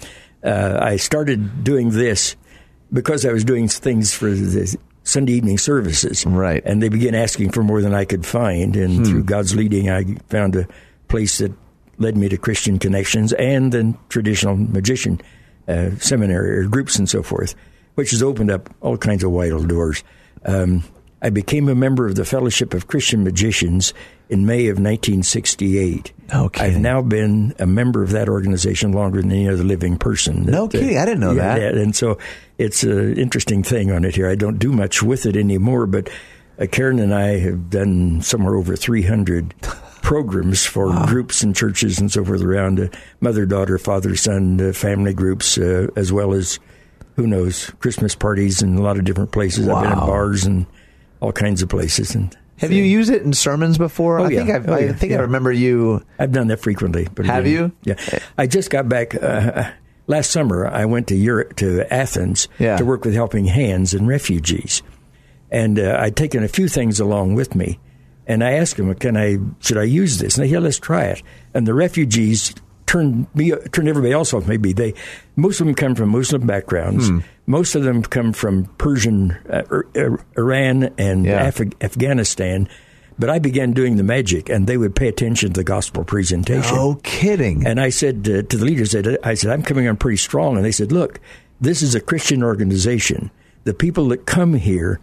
uh, I started doing this because I was doing things for the Sunday evening services,
Right.
And they began asking for more than I could find, and through God's leading, I found a place that led me to Christian connections and then traditional magician uh, seminary or groups and so forth, which has opened up all kinds of wide doors. Um, I became a member of the Fellowship of Christian Magicians in May of 1968.
No kidding.
I've now been a member of that organization longer than any other living person.
No
That, uh,
kidding. I didn't know
yeah,
that.
And so it's an interesting thing on it here. I don't do much with it anymore, but uh, Karen and I have done somewhere over 300 programs for groups and churches and so forth around uh, mother, daughter, father, son, uh, family groups, uh, as well as who knows Christmas parties in a lot of different places. I've been in bars and all kinds of places, and
Have you used it in sermons before?
Oh,
I
yeah.
think I've,
Oh,
I
yeah.
think I remember you.
I've done that frequently. But
Have you?
Yeah. I just got back uh, last summer. I went to Europe to Athens to work with Helping Hands and refugees, and uh, I'd taken a few things along with me. And I asked them, "Can I? Should I use this?" And they, "Yeah, let's try it." And the refugees turned me, turned everybody else off. Maybe they, most of them come from Muslim backgrounds.
Hmm.
Most of them come from Persian, uh, Ir- Ir- Iran, and
Yeah.
Af- Afghanistan. But I began doing the magic, and they would pay attention to the gospel presentation.
Oh, kidding.
And I said uh, to the leaders, I said, I said, I'm coming on pretty strong. And they said, look, this is a Christian organization. The people that come here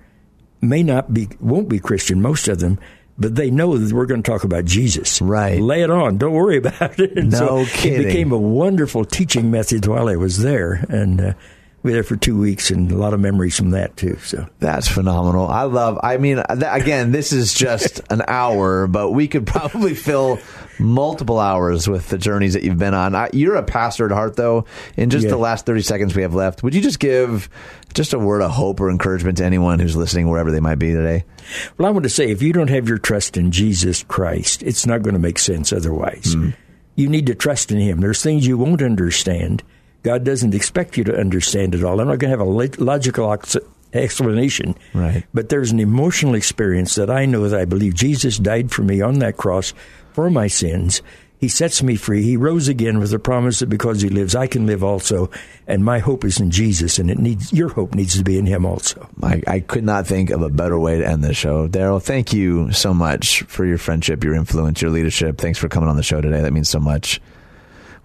may not be, won't be Christian, most of them, but they know that we're going to talk about Jesus.
Right.
Lay it on. Don't worry about it. And
No
so
kidding.
It became a wonderful teaching method while I was there. And uh, we were there for two weeks and a lot of memories from that, too. So.
That's phenomenal. I love. I mean, th- again, this is just an hour, but we could probably fill multiple hours with the journeys that you've been on. I, you're a pastor at heart, though. In just
Yeah.
the last thirty seconds we have left, would you just give just a word of hope or encouragement to anyone who's listening, wherever they might be today?
Well, I want to say if you don't have your trust in Jesus Christ, it's not going to make sense otherwise. Mm-hmm. You need to trust in Him. There's things you won't understand. God doesn't expect you to understand it all. I'm not going to have a logical explanation.
Right.
But there's an emotional experience that I know that I believe Jesus died for me on that cross for my sins. He sets me free. He rose again with the promise that because he lives, I can live also. And my hope is in Jesus, and it needs your hope needs to be in him also.
I, I could not think of a better way to end this show. Darrel, thank you so much for your friendship, your influence, your leadership. Thanks for coming on the show today. That means so much.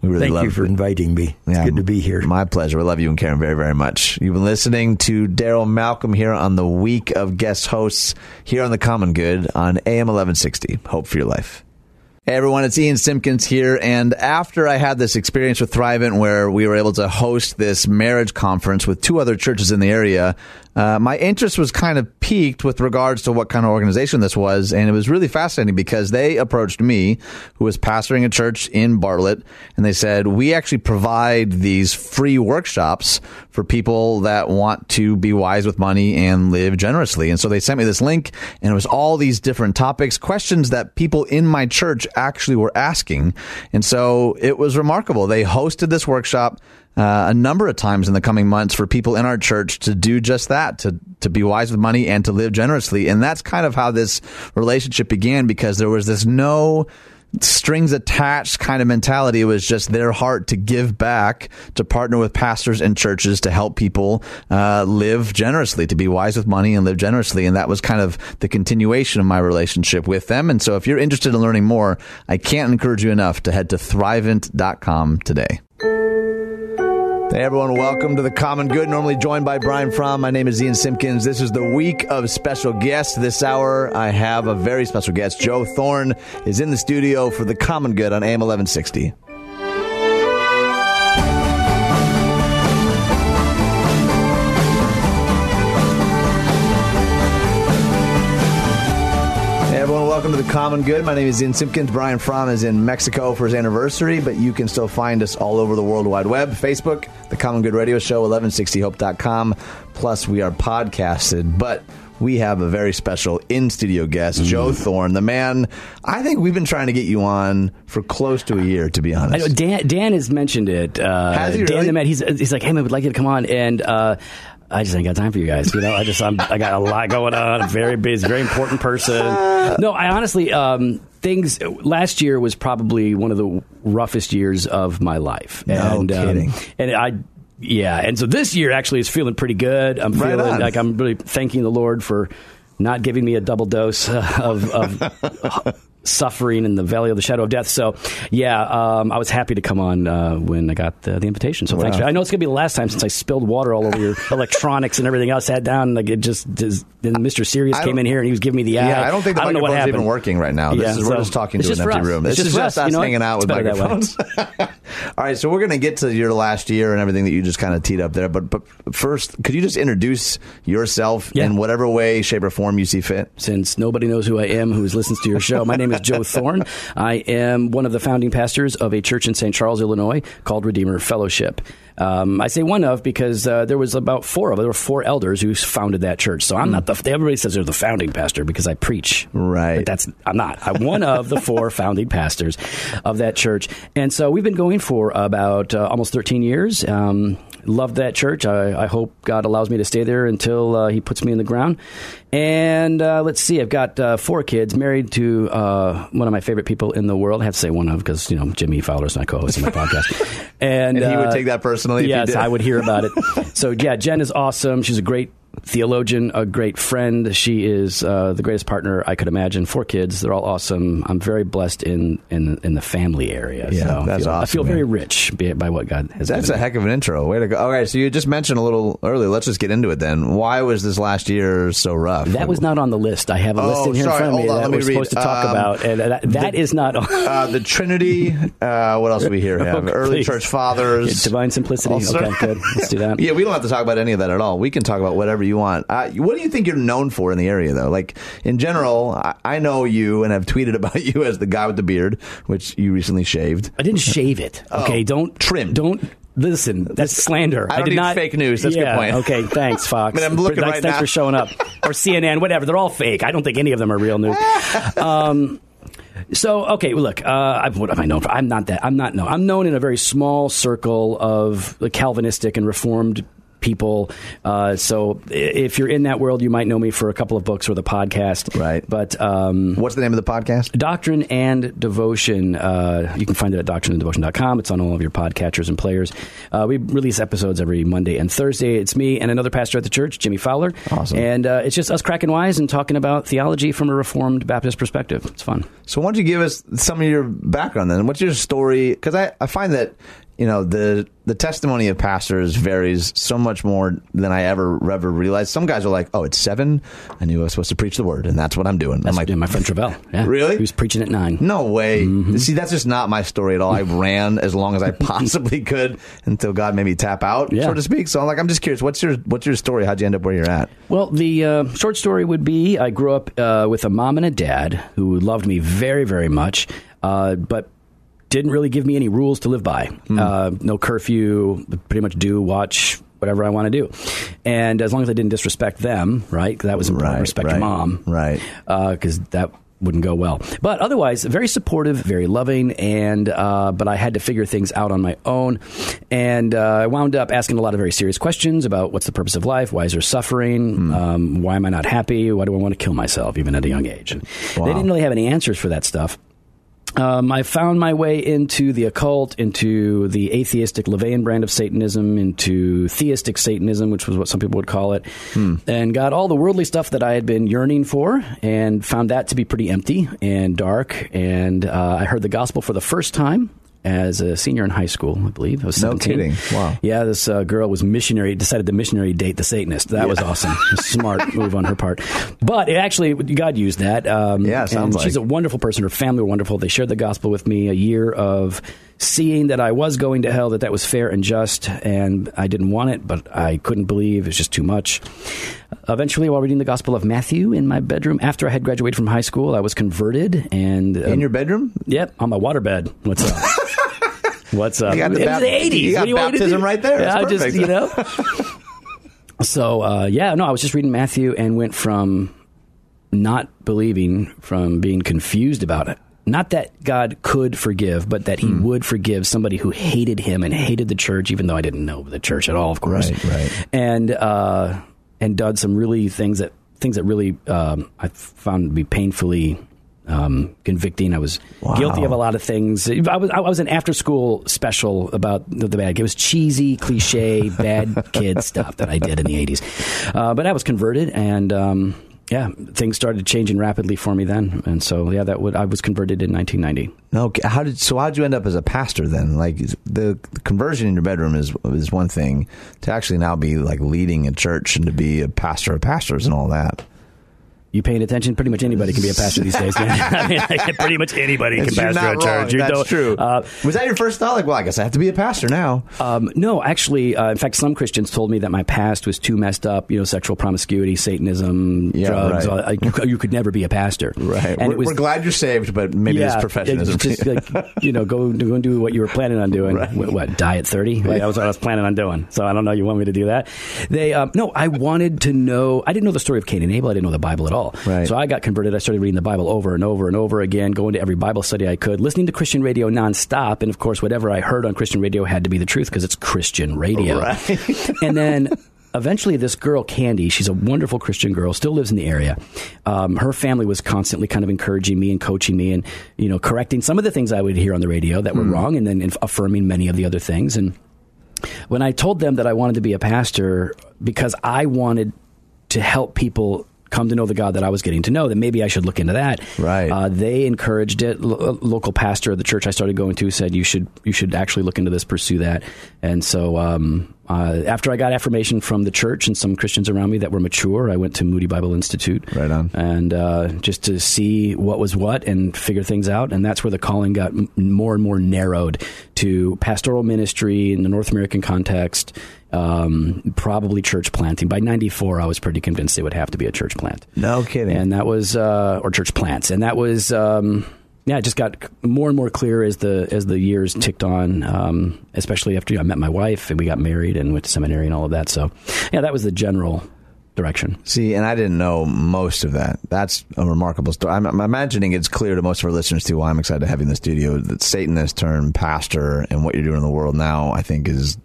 We really
Thank
love
you for
it.
inviting me. It's
Yeah,
good to be here.
My pleasure. We love you and Karen very, very much. You've been listening to Darrel Malcom here on the week of guest hosts here on the Common Good on AM 1160. Hope for your life. Hey everyone, it's Ian Simpkins here. And after I had this experience with Thrivent where we were able to host this marriage conference with two other churches in the area, uh, my interest was kind of piqued with regards to what kind of organization this was. And it was really fascinating because they approached me, who was pastoring a church in Bartlett, and they said, We actually provide these free workshops for people that want to be wise with money and live generously. And so they sent me this link, and it was all these different topics, questions that people in my church actually were asking. And so it was remarkable. They hosted this workshop. Uh, a number of times in the coming months for people in our church to do just that, to to be wise with money and to live generously, and that's kind of how this relationship began because there was this no strings attached kind of mentality. It was just their heart to give back, to partner with pastors and churches to help people uh, live generously, to be wise with money and live generously. And that was kind of the continuation of my relationship with them. And so if you're interested in learning more, I can't encourage you enough to head to thrivent.com today. Hey everyone, welcome to the Common Good. Normally joined by Brian Fromm. My name is Ian Simpkins. This is the week of special guests. This hour, I have a very special guest. Joe Thorn is in the studio for the Common Good on AM 1160. Welcome to the Common Good. My name is Ian Simpkins. Brian Fromm is in Mexico for his anniversary, but you can still find us all over the World Wide Web. Facebook, the Common Good Radio Show, 1160hope.com. Plus, we are podcasted, but we have a very special in studio guest, Joe Thorn, the man. I think we've been trying to get you on for close to a year, to be
I know
honest.
Dan, Dan has mentioned it. Uh,
Has he
Dan
really?
the man, he's, he's like, hey man, we'd like you to come on, and uh, I just ain't got time for you guys. You know, I just I'm, I got a lot going on. I'm very busy, very important person. No, I honestly um, things. Last year was probably one of the roughest years of my life.
No
and,
kidding.
and I. Yeah, and so this year actually is feeling pretty good. I'm feeling
on.
like I'm really thanking the Lord for not giving me a double dose of, of suffering in the valley of the shadow of death. So, yeah, um, I was happy to come on uh, when I got the, the invitation. So, thanks.
Wow.
I know it's going to be the last time since I spilled water all over your electronics and everything else. Sat down, like it just. just then Mr. Sirius
I
came in here and he was giving me the eye.
Yeah, I don't think the
I don't know what happened.
even working right now. This
Yeah,
is, we're just talking to an empty
us.
room.
It's
This is
just for
just
us,
us
you know
hanging out with microphones. All right, so we're going to get to your last year and everything that you just kind of teed up there. But but first, could you just introduce yourself
Yeah.
in whatever way, shape, or form you see fit?
since nobody knows who I am who listens to your show. My name is Joe Thorn. I am one of the founding pastors of a church in St. Charles, Illinois called Redeemer Fellowship. Um, I say one of because uh, there was about four of. There were four elders who founded that church. So I'm not the. Everybody says they're the founding pastor because I preach.
Right.
But that's I'm not. I'm one of the four founding pastors of that church, and so we've been going for about uh, almost 13 years. Um, love that church. I, I hope God allows me to stay there until uh, He puts me in the ground. And uh, let's see, I've got uh, four kids, married to uh, one of my favorite people in the world. I have to say one of because you know Jimmy Fowler's my co-host of my podcast, and,
And he would
uh,
take that personally
Yes,
did.
I would hear about it. so yeah, Jen is awesome. She's a great theologian, a great friend. She is uh, the greatest partner I could imagine. Four kids, they're all awesome. I'm very blessed in in, in the family area.
Yeah,
so I
that's
feel, I
awesome,
feel very rich by, what God has.
Done.
That's
a
me.
heck of an intro. Way to go. All right, so you just mentioned a little earlier. Let's just get into it then. Why was this last year so rough?
That was not on the list. I have a
Oh,
list in here
sorry.
in front of me
on,
that we're supposed to talk
Um,
about, and that, that is not on.
uh, the Trinity. Uh, what else do we here have?
Oh,
Early
please.
church fathers.
Divine simplicity.
Also-
okay, good. Let's do that.
Yeah, we don't have to talk about any of that at all. We can talk about whatever you want. Uh, what do you think you're known for in the area, though? Like in general, I, I know you and have tweeted about you as the guy with the beard, which you recently shaved.
I didn't shave it. Okay, don't
trim.
Don't listen. That's slander.
I don't
did not
fake news. That's a good point.
Okay, thanks, Fox.
I mean, I'm looking
thanks,
right
thanks
now.
for showing up, or CNN, whatever. They're all fake. I don't think any of them are real news. Um, so okay, well, look, uh, I, what am I known for? I'm not that. I'm not known. I'm known in a very small circle of the Calvinistic and Reformed people. Uh, so if you're in that world, you might know me for a couple of books or the podcast.
Right.
But um,
What's the name of the podcast?
Doctrine and Devotion. Uh, you can find it at doctrineanddevotion.com. It's on all of your podcatchers and players. Uh, we release episodes every Monday and Thursday. It's me and another pastor at the church, Jimmy Fowler.
Awesome.
And uh, it's just us cracking wise and talking about theology from a Reformed Baptist perspective. It's fun.
So why don't you give us some of your background then? What's your story? Because I, I find that you know the the testimony of pastors varies so much more than I ever ever realized. Some guys are like, "Oh, it's seven. I knew I was supposed to preach the word, and that's what I'm doing." I'm like,
yeah, my friend Travell. Yeah.
Really?
He was preaching at nine.
No way.
Mm-hmm.
See, that's just not my story at all. I ran as long as I possibly could until God made me tap out,
Yeah.
so to speak. So I'm like, I'm just curious. What's your what's your story? How'd you end up where you're at?
Well, the uh, short story would be I grew up uh, with a mom and a dad who loved me very, very much, uh, but didn't really give me any rules to live by.
Hmm.
Uh, no curfew, pretty much do, watch, whatever I want to do. And as long as I didn't disrespect them, right? 'cause that was important.
Right,
respect
right,
your mom.
right.
Because that wouldn't go well. But otherwise, very supportive, very loving, and uh, but I had to figure things out on my own, and uh, I wound up asking a lot of very serious questions about what's the purpose of life, why is there suffering,
Hmm.
um, why am I not happy, why do I want to kill myself, even at a young age, and
Wow.
they didn't really have any answers for that stuff. Um, I found my way into the occult, into the atheistic LaVeyan brand of Satanism, into theistic Satanism, which was what some people would call it, and got all the worldly stuff that I had been yearning for, and found that to be pretty empty and dark. And uh, I heard the gospel for the first time as a senior in high school, I believe. I was
No
17.
kidding. Wow.
Yeah, this uh, girl was missionary, decided to missionary date the Satanist. That was awesome. Smart move on her part. But it actually, God used that. Um,
Yeah, sounds
and She's a wonderful person. Her family were wonderful. They shared the gospel with me. A year of seeing that I was going to hell, that that was fair and just, and I didn't want it, but I couldn't believe it was just too much. Eventually, while reading the Gospel of Matthew in my bedroom after I had graduated from high school, I was converted. And um,
In your bedroom?
Yep, on my waterbed. What's up? What's up?
You got the
It was
bap-
the 80s.
you got
you
baptism right there.
Yeah, I just, you know. so, uh, yeah, no, I was just reading Matthew and went from not believing, from being confused about it. Not that God could forgive, but that He
Hmm.
would forgive somebody who hated Him and hated the church, even though I didn't know the church at all, of course.
Right, right.
And uh, and done some really things that things that really um, I found to be painfully um, convicting. I was
Wow.
guilty of a lot of things. I was I was an after school special about the, the bad. It was cheesy, cliche, bad kid stuff that I did in the eighties. Uh, but I was converted and. Um, yeah, things started changing rapidly for me then, and so yeah, that would I was converted in 1990.
Okay, how did so? How did you end up as a pastor then? Like the, conversion in your bedroom is is one thing. To actually now be like leading a church and to be a pastor of pastors and all that.
You paying attention? Pretty much anybody can be a pastor these days, man. I mean, like, pretty much anybody can
you're
pastor a church. You
That's true.
Uh,
was that your first thought? Like, well, I guess I have to be a pastor now.
Um, no, actually, uh, in fact, some Christians told me that my past was too messed up. You know, sexual promiscuity, Satanism,
Yeah,
drugs.
right.
Uh, you, you could never be a pastor.
Right.
And
we're,
it was
we're glad you're saved, but maybe this professionism.
Just like you know, go go and do what you were planning on doing.
Right.
What, what, die at thirty? Like, that was what I was planning on doing. So I don't know. You want me to do that? They um, no. I wanted to know. I didn't know the story of Cain and Abel. I didn't know the Bible at all.
Right.
So I got converted. I started reading the Bible over and over and over again, going to every Bible study I could, listening to Christian radio nonstop, and of course, whatever I heard on Christian radio had to be the truth because it's Christian radio.
Right.
and then eventually this girl candy she's a wonderful christian girl still lives in the area um, her family was constantly kind of encouraging me and coaching me and you know correcting some of the things i would hear on the radio that were wrong and then affirming many of the other things and when i told them that i wanted to be a pastor because i wanted to help people come to know the God that I was getting to know, then maybe I should look into that.
Right.
Uh, they encouraged it. Lo- local pastor of the church I started going to said you should you should actually look into this, pursue that. And so um, uh, after I got affirmation from the church and some Christians around me that were mature, I went to Moody Bible Institute.
Right on.
And uh, just to see what was what and figure things out. And that's where the calling got m- more and more narrowed to pastoral ministry in the North American context. Um, probably church planting. By '94, I was pretty convinced it would have to be a church plant
No kidding.
and that was uh, or church plants, and that was um, yeah, it just got more and more clear as the as the years ticked on. Um, especially after I met my wife and we got married and went to seminary and all of that. So yeah, that was the general direction.
See, and I didn't know most of that. That's a remarkable story. I'm, I'm imagining it's clear to most of our listeners too why I'm excited to have you in the studio. That Satanist turned pastor and what you're doing in the world now, I think, is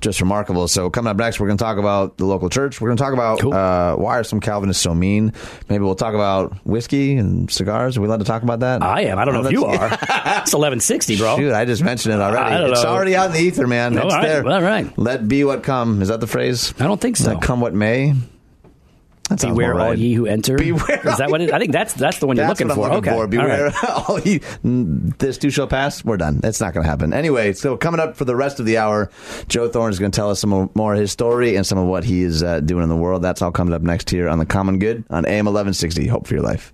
just remarkable. So coming up next, we're going to talk about the local church. We're going to talk about
Cool.
uh, why are some Calvinists so mean. Maybe we'll talk about whiskey and cigars. Are we allowed to talk about that?
I am. I don't know if you are. it's eleven sixty, bro.
Shoot, I just mentioned it already. It's
know.
already out in the ether, man.
All
it's
right,
there.
all right.
Let be what come. Is that the phrase?
I don't think so.
Let come what may. That
Beware all
right.
ye who enter.
Beware
Is that what it? I think that's that's the one you're looking for.
Looking
okay.
for. Beware.
right.
all you, mm, this too shall pass. We're done. It's not going to happen. Anyway, so coming up for the rest of the hour, Joe Thorn is going to tell us some more of his story and some of what he is uh, doing in the world. That's all coming up next here on The Common Good on AM 1160. Hope for your life.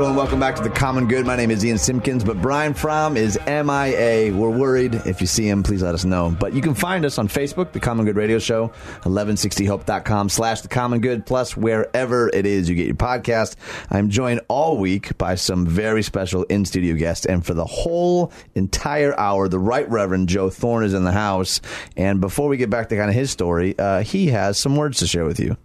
Everyone, welcome back to the Common Good. My name is Ian Simpkins, but Brian Fromm is MIA. We're worried. If you see him, please let us know. But you can find us on Facebook, The Common Good Radio Show, 1160hope.com slash The Common Good, plus wherever it is you get your podcast. I'm joined all week by some very special in-studio guests, and for the whole entire hour, the Right Reverend Joe Thorn is in the house. And before we get back to kind of his story, uh, he has some words to share with you.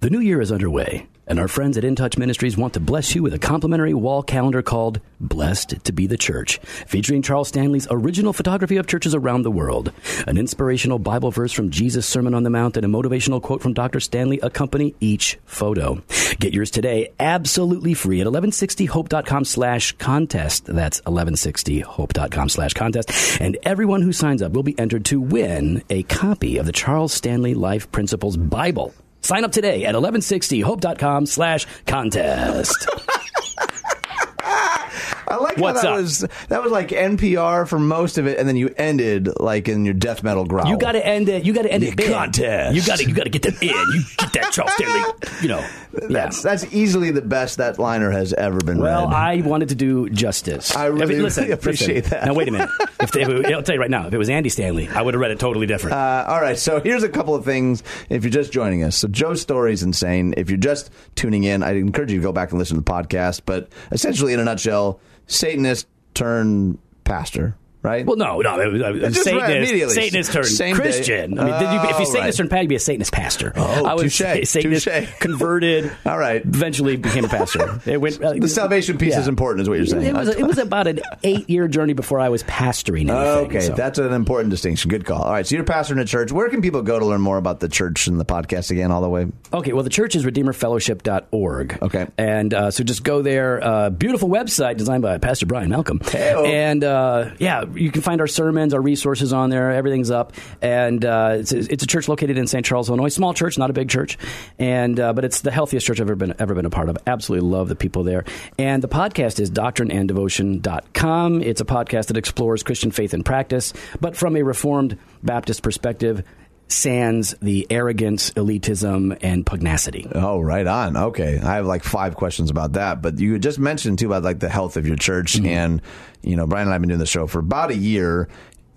The new year is underway, and our friends at In Touch Ministries want to bless you with a complimentary wall calendar called Blessed to Be the Church, featuring Charles Stanley's original photography of churches around the world. An inspirational Bible verse from Jesus' Sermon on the Mount and a motivational quote from Dr. Stanley accompany each photo. Get yours today absolutely free at 1160hope.com slash contest. That's 1160hope.com slash contest. And everyone who signs up will be entered to win a copy of the Charles Stanley Life Principles Bible. Sign up today at 1160hope.com slash contest.
I like
What's
how that
up?
was that was like NPR for most of it, and then you ended like in your death metal growl.
You got to end it. You got to end
The
it big.
contest.
You got to. You got to get them in. You get that Charles Stanley. You know.
That's that's easily the best that liner has ever been
Well,
read.
I wanted to do justice.
I really,
listen,
really appreciate
listen.
that.
Now wait a minute. If they, I'll tell you right now, if it was Andy Stanley, I would have read it totally different.
Uh, all right, so here's a couple of things if you're just joining us. So Joe's story is insane. If you're just tuning in, I encourage you to go back and listen to the podcast. But essentially, in a nutshell, Satanist turned pastor, right?
well, no, no. It was, Satanist. Satanist turned
Same day.
Christian. I mean, did you, if you Satanist
right.
turned pastor, you'd be a Satanist pastor.
Oh,
I was
touche,
Satanist
touche.
converted.
All right.
Eventually became a pastor. It went. uh,
the salvation piece
yeah.
is important, is what you're saying.
It was, it was about an eight year journey before I was pastoring anything.
Okay,
so.
that's an important distinction. Good call. All right, so you're pastoring a church. Where can people go to learn more about the church and the podcast again, all the way?
Okay, well, the church is redeemerfellowship.org.
Okay.
And uh, so just go there. Uh, beautiful website designed by Pastor Brian Malcolm.
Hey-o.
And uh, yeah, you can find our sermons, our resources on there. Everything's up, and uh, it's, a, it's a church located in St. Charles, Illinois. Small church, not a big church, and uh, but it's the healthiest church I've ever been ever been a part of. Absolutely love the people there. And the podcast is doctrineanddevotion.com. It's a podcast that explores Christian faith and practice, but from a Reformed Baptist perspective sans the arrogance, elitism, and pugnacity.
Oh, right on. Okay, I have like five questions about that. But you just mentioned too about like the health of your church, mm-hmm. and you know, Brian and I've been doing the show for about a year.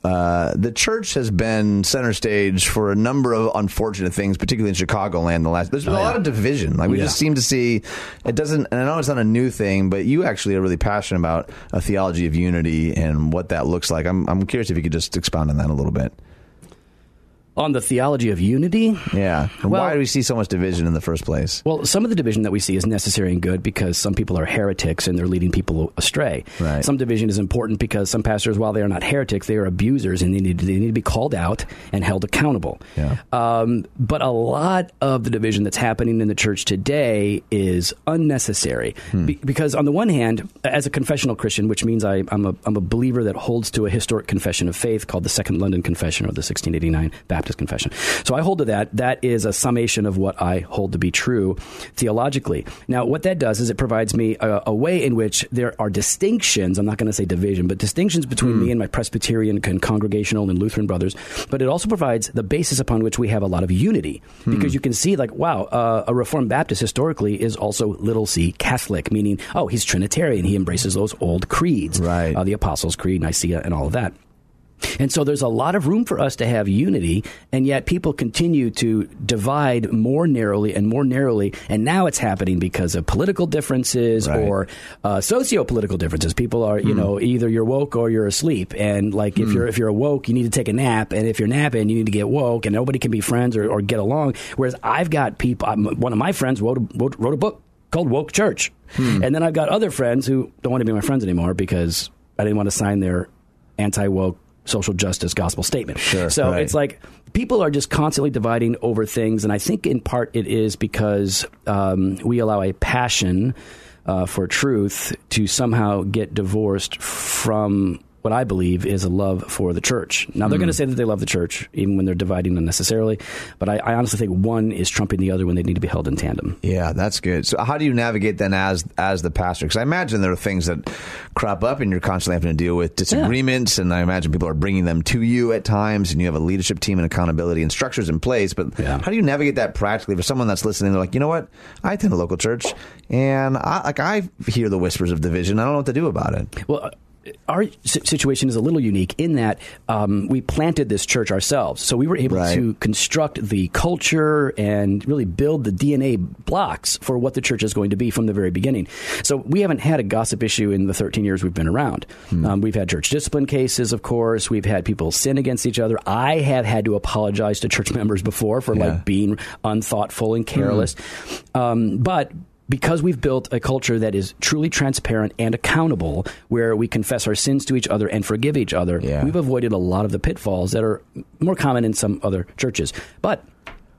Uh, the church has been center stage for a number of unfortunate things, particularly in Chicagoland. The last there's been oh, a lot of division. Like we yeah. just seem to see it doesn't. And I know it's not a new thing, but you actually are really passionate about a theology of unity and what that looks like. I'm I'm curious if you could just expound on that a little bit
on the theology of unity.
Yeah. Well, Why do we see so much division in the first place?
Well, some of the division that we see is necessary and good because some people are heretics and they're leading people astray.
Right.
Some division is important because some pastors, while they are not heretics, they are abusers and they need, they need to be called out and held accountable.
Yeah. Um,
but a lot of the division that's happening in the church today is unnecessary hmm. Be- because, on the one hand, as a confessional Christian, which means I, am a, I'm a believer that holds to a historic confession of faith called the Second London Confession or the 1689 Baptist Baptist confession. So I hold to that. That is a summation of what I hold to be true theologically. Now, what that does is it provides me a, a way in which there are distinctions. I'm not going to say division, but distinctions between mm. me and my Presbyterian and Congregational and Lutheran brothers. But it also provides the basis upon which we have a lot of unity mm. because you can see, like, wow, uh, a Reformed Baptist historically is also little c Catholic, meaning, oh, he's Trinitarian. He embraces those old creeds,
right? Uh,
the Apostles' Creed, Nicaea, and all of that. And so there's a lot of room for us to have unity, and yet people continue to divide more narrowly and more narrowly. And now it's happening because of political differences right. or uh, socio-political differences. People are, you mm. know, either you're woke or you're asleep. And like if mm. you're if you're woke, you need to take a nap, and if you're napping, you need to get woke, and nobody can be friends or, or get along. Whereas I've got people. I'm, one of my friends wrote a, wrote, wrote a book called Woke Church, hmm. and then I've got other friends who don't want to be my friends anymore because I didn't want to sign their anti-woke social justice gospel statement.
Sure,
so
right.
it's like people are just constantly dividing over things, and I think in part it is because um, we allow a passion uh, for truth to somehow get divorced from what I believe is a love for the church. Now they're mm. going to say that they love the church even when they're dividing unnecessarily, but I, I, honestly think one is trumping the other when they need to be held in tandem.
Yeah, that's good. So how do you navigate then as as the pastor? Because I imagine there are things that crop up and you're constantly having to deal with disagreements, yeah. and I imagine people are bringing them to you at times, and you have a leadership team and accountability and structures in place. But yeah. how do you navigate that practically for someone that's listening? They're like, you know what, I attend a local church, and I, like I hear the whispers of division. I don't know what to do about it.
Well our situation is a little unique in that um, we planted this church ourselves. So we were able right. to construct the culture and really build the DNA blocks for what the church is going to be from the very beginning. So we haven't had a gossip issue in the 13 years we've been around. Hmm. Um, we've had church discipline cases, of course. We've had people sin against each other. I have had to apologize to church members before for yeah. like being unthoughtful and careless. Hmm. Um, but because we've built a culture that is truly transparent and accountable, where we confess our sins to each other and forgive each other,
yeah.
we've avoided a lot of the pitfalls that are more common in some other churches. But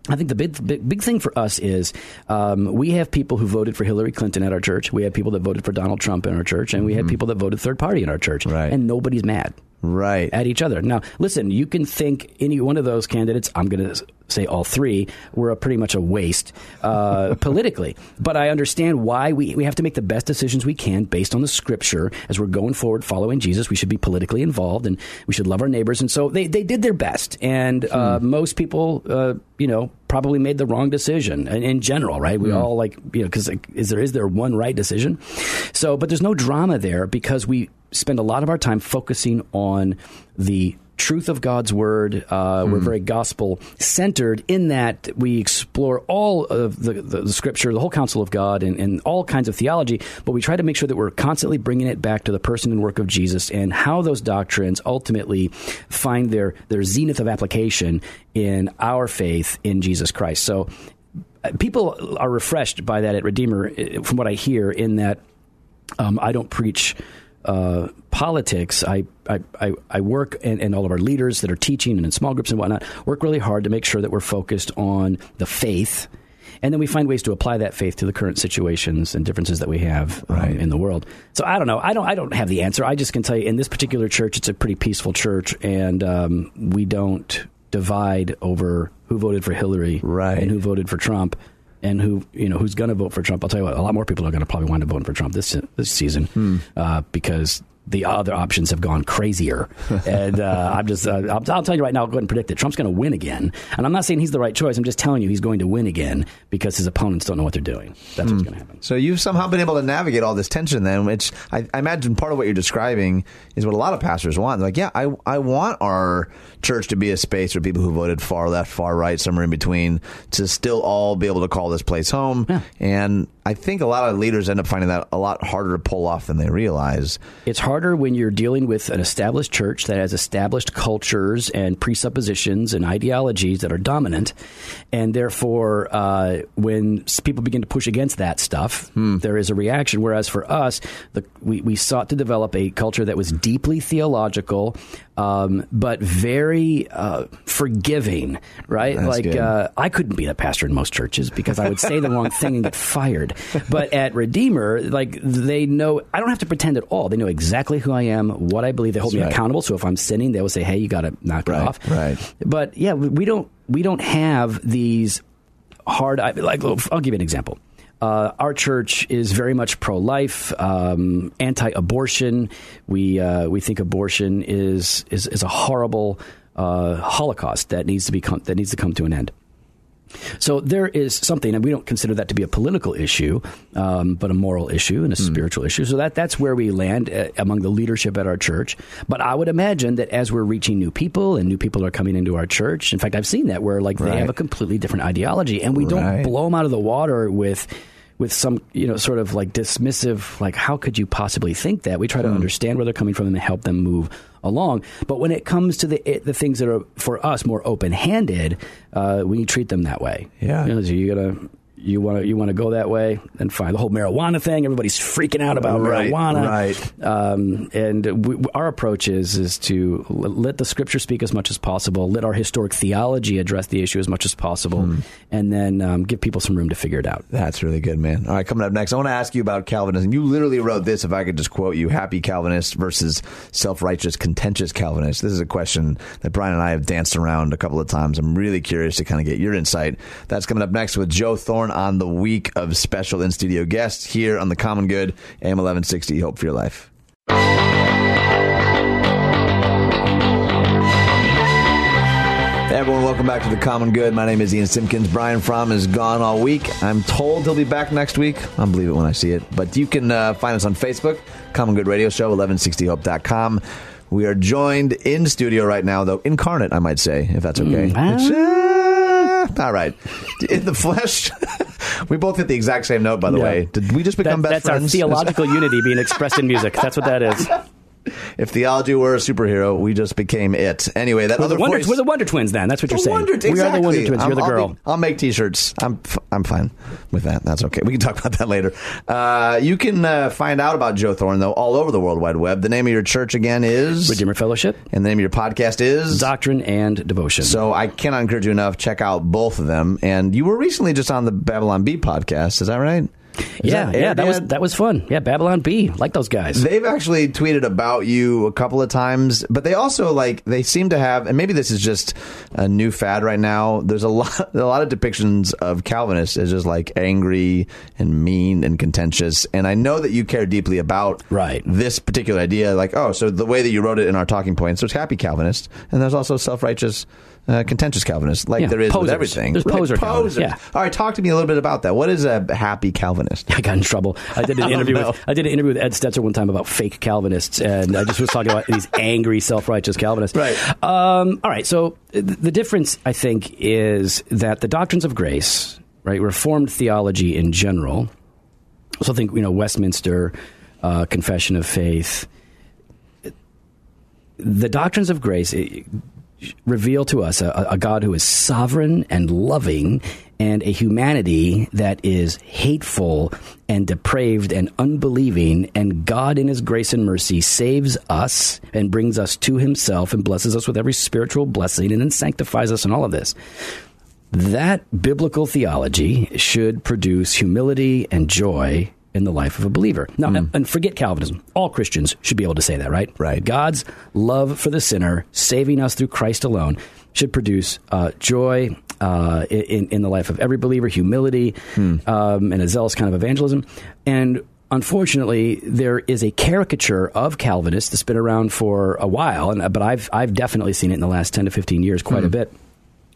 I think the big, big, big thing for us is um, we have people who voted for Hillary Clinton at our church. We have people that voted for Donald Trump in our church, and we mm-hmm. have people that voted third party in our church.
Right.
And nobody's mad
right
at each other. Now, listen, you can think any one of those candidates. I'm going to say all three were a pretty much a waste uh, politically, but I understand why we we have to make the best decisions we can based on the Scripture as we're going forward, following Jesus. We should be politically involved and we should love our neighbors, and so they they did their best, and uh, hmm. most people, uh, you know, probably made the wrong decision in, in general, right? We hmm. all like you know because like, is there is there one right decision? So, but there's no drama there because we spend a lot of our time focusing on the truth of God's word. Uh, We're hmm. very gospel centered in that we explore all of the, the, the scripture, the whole counsel of God, and, and, all kinds of theology, but we try to make sure that we're constantly bringing it back to the person and work of Jesus and how those doctrines ultimately find their, their zenith of application in our faith in Jesus Christ. So uh, people are refreshed by that at Redeemer, uh, from what I hear, in that um, I don't preach uh, politics, I, I, I work, and, and, all of our leaders that are teaching and in small groups and whatnot, work really hard to make sure that we're focused on the faith and then we find ways to apply that faith to the current situations and differences that we have um,
Right.
in the world. So I don't know. I don't. I don't have the answer. I just can tell you in this particular church, it's a pretty peaceful church, and um, we don't divide over who voted for Hillary
Right.
and who voted for Trump. And who you know who's going to vote for Trump? I'll tell you what. A lot more people are going to probably wind up voting for Trump this this season
Hmm.
uh, because the other options have gone crazier. and uh, I'm just, uh, I'll, I'll tell you right now, I'll go ahead and predict it. Trump's going to win again. And I'm not saying he's the right choice. I'm just telling you he's going to win again because his opponents don't know what they're doing. That's what's going to happen.
So you've somehow been able to navigate all this tension then, which I, I imagine part of what you're describing is what a lot of pastors want. They're like, yeah, I, I want our church to be a space for people who voted far left, far right, somewhere in between, to still all be able to call this place home. And I think a lot of leaders end up finding that a lot harder to pull off than they realize.
It's harder when you're dealing with an established church that has established cultures and presuppositions and ideologies that are dominant, and therefore, uh, when people begin to push against that stuff, there is a reaction. Whereas for us, the, we we sought to develop a culture that was deeply theological, um, but very uh, forgiving. Right?
That's
like uh, I couldn't be a pastor in most churches because I would say the wrong thing and get fired. But at Redeemer, like they know, I don't have to pretend at all. They know exactly who I am, what I believe. They hold
That's
me
right.
accountable. So if I'm sinning, they will say, "Hey, you got to knock
Right,
it off."
right.
But yeah, we we don't we don't have these hard. Like I'll give you an example. Uh, our church is very much pro-life, um, anti-abortion. We uh, we think abortion is is, is a horrible uh, Holocaust that needs to become that needs to come to an end. So there is something, and we don't consider that to be a political issue, um, but a moral issue and a spiritual issue. So that that's where we land uh, among the leadership at our church. But I would imagine that as we're reaching new people and new people are coming into our church, in fact, I've seen that where like they have a completely different ideology, and we don't blow them out of the water with. With some, you know, sort of like dismissive, like, how could you possibly think that? We try to understand where they're coming from and help them move along. But when it comes to the the things that are for us more open handed, uh, we treat them that way.
Yeah.
You know, so you gotta you want to you want to go that way, then fine. The whole marijuana thing, everybody's freaking out about
Right,
marijuana.
right.
Um, and we, our approach is is to let the scripture speak as much as possible. Let our historic theology address the issue as much as possible,
Hmm.
and then um, give people some room to figure it out.
That's really good, man. All right, coming up next, I want to ask you about Calvinism. You literally wrote this, if I could just quote you happy Calvinist versus self righteous, contentious Calvinist. This is a question that Brian and I have danced around a couple of times. I'm really curious to kind of get your insight. That's coming up next with Joe Thorn on the week of special in studio guests here on The Common Good, AM 1160. Hope for your life. Hey everyone, welcome back to the Common Good. My name is Ian Simpkins. Brian Fromm is gone all week. I'm told he'll be back next week. I'll believe it when I see it. But you can uh, find us on Facebook, Common Good Radio Show, 1160hope.com. We are joined in studio right now, though incarnate, I might say, if that's okay.
Mm,
All right. In the flesh, we both hit the exact same note, by the
Yeah.
way. Did we just become
That-
best
that's
friends?
our theological unity being expressed in music. That's what that is.
If theology were a superhero, we just became it. Anyway, that
We're
other
the, Wonder,
voice-
we're the Wonder Twins. Then that's what you're
The
saying.
Wonder,
We are the Wonder
exactly.
Twins. You're the
I'm- I'll
girl.
be- I'll, make T-shirts. I'm f- I'm fine with that. That's okay. We can talk about that later. Uh, you can uh, find out about Joe Thorn though all over the World Wide Web. The name of your church again is
Redeemer Fellowship,
and the name of your podcast is
Doctrine and Devotion.
So I cannot encourage you enough. Check out both of them. And you were recently just on the Babylon Bee podcast. Is that right? Is
yeah,
that
yeah, that was that was fun. Yeah, Babylon Bee, like those guys.
They've actually tweeted about you a couple of times, but they also like they seem to have, and maybe this is just a new fad right now. There's a lot, a lot of depictions of Calvinists as just like angry and mean and contentious. And I know that you care deeply about
Right.
this particular idea. Like, oh, so the way that you wrote it in our talking points, there's happy Calvinist, and there's also self righteous. Uh, contentious Calvinist, like
Yeah,
there is
posers.
with everything.
There's poser Calvinists,
posers.
yeah.
All right, talk to me a little bit about that. What is a happy Calvinist?
I got in trouble. I did an interview with I did an interview with Ed Stetzer one time about fake Calvinists, and I just was talking about these angry, self-righteous Calvinists.
Right.
Um, all right. So th- the difference, I think, is that the doctrines of grace, right, Reformed theology in general. So I think you know Westminster uh, Confession of Faith. The doctrines of grace. Reveal to us a, a God who is sovereign and loving and a humanity that is hateful and depraved and unbelieving. And God in his grace and mercy saves us and brings us to himself and blesses us with every spiritual blessing and then sanctifies us and all of this. That biblical theology should produce humility and joy in the life of a believer. Now, mm. and forget Calvinism. All Christians should be able to say that, right?
Right.
God's love for the sinner, saving us through Christ alone, should produce uh, joy uh, in, in the life of every believer, humility, hmm. um, and a zealous kind of evangelism. And unfortunately, there is a caricature of Calvinists that's been around for a while, and, but I've, I've definitely seen it in the last 10 to 15 years quite hmm. a bit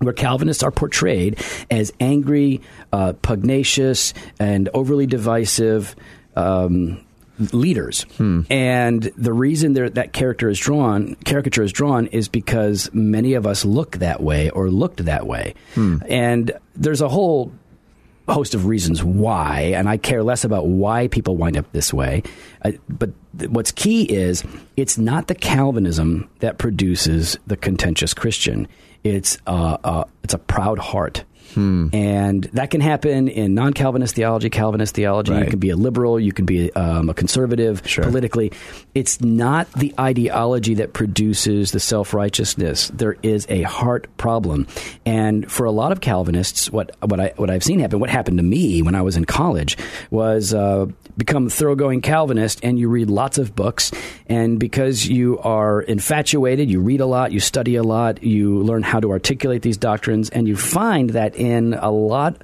where Calvinists are portrayed as angry, uh, pugnacious, and overly divisive. Um, leaders. Hmm. And the reason that character is drawn, caricature is drawn, is because many of us look that way or looked that way. Hmm. And there's a whole host of reasons why, and I care less about why people wind up this way. Uh, but th- what's key is it's not the Calvinism that produces the contentious Christian. It's uh, uh, it's a proud heart Hmm. And that can happen in non Calvinist theology, Calvinist theology. Right. You can be a liberal, you can be um, a conservative sure. politically. It's not the ideology that produces the self righteousness. There is a heart problem. And for a lot of Calvinists, what, what, I, what I've seen happen, what happened to me when I was in college, was uh, become a thoroughgoing Calvinist and you read lots of books. And because you are infatuated, you read a lot, you study a lot, you learn how to articulate these doctrines, and you find that in a lot